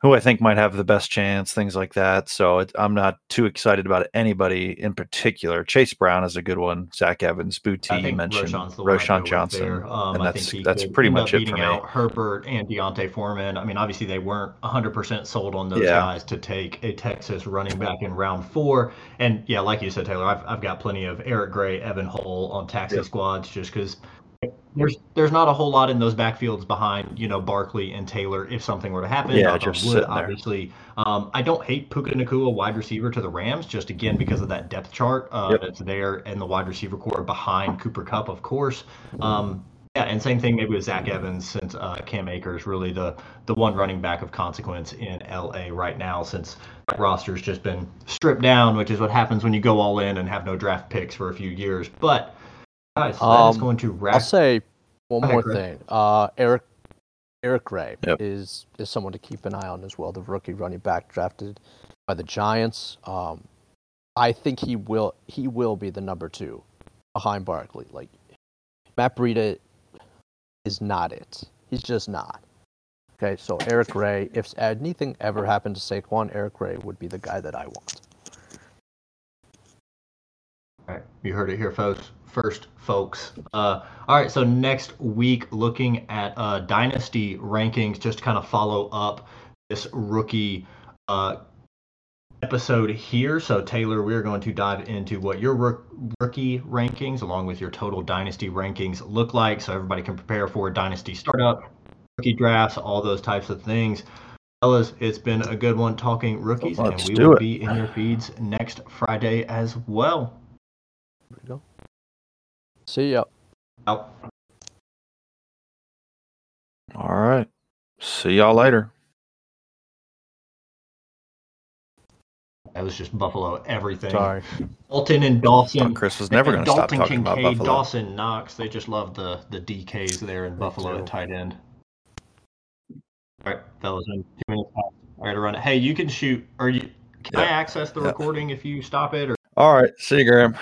who I think might have the best chance, things like that. So it, I'm not too excited about anybody in particular. Chase Brown is a good one. Zach Evans, Boutte, you mentioned Roschon Johnson. Um, and I that's think that's pretty much it for me. out Herbert and D'Onta Foreman. I mean, obviously they weren't 100% sold on those Yeah. guys to take a Texas running back in round four. And yeah, like you said, Taylor, I've, I've got plenty of Eric Gray, Evan Hull on taxi Yep. squads just because there's there's not a whole lot in those backfields behind you know Barkley and Taylor if something were to happen. Yeah, knock just wood, obviously. Um, I don't hate Puka Nacua wide receiver to the Rams just again because of that depth chart uh, Yep. that's there and the wide receiver corps behind Cooper Kupp, of course. Um, yeah, and same thing maybe with Zach Evans since uh, Cam Akers really the the one running back of consequence in LA right now since that roster's just been stripped down, which is what happens when you go all in and have no draft picks for a few years. But guys, that is Um, going to wrap. I'll say one Go more Chris. thing. Uh, Eric Eric Gray Yep. is is someone to keep an eye on as well. The rookie running back drafted by the Giants. Um, I think he will he will be the number two behind Barkley. Like Matt Breida is not it. He's just not. Okay, so Eric Gray. if anything ever happened to Saquon, Eric Gray would be the guy that I want. All right, you heard it here, folks. First, folks. Uh, all right, so next week, looking at uh, dynasty rankings, just to kind of follow up this rookie uh, episode here. So, Taylor, we're going to dive into what your rook- rookie rankings, along with your total dynasty rankings, look like, so everybody can prepare for dynasty startup, rookie drafts, all those types of things. Fellas, it's been a good one talking rookies, Let's and we will it. be in your feeds next Friday as well. There we go. See ya. Out. All right. See y'all later. That was just Buffalo everything. Sorry. Dalton and Dawson. Chris was never going to stop Dalton talking about Kincaid, Buffalo. Dawson Knox. They just love the the DKs there in Me Buffalo too. at tight end. All right, fellas, in two minutes. past. I got to run it. Hey, you can shoot. Or you can I access the Yeah. recording if you stop it? Or All right. See you, Graham.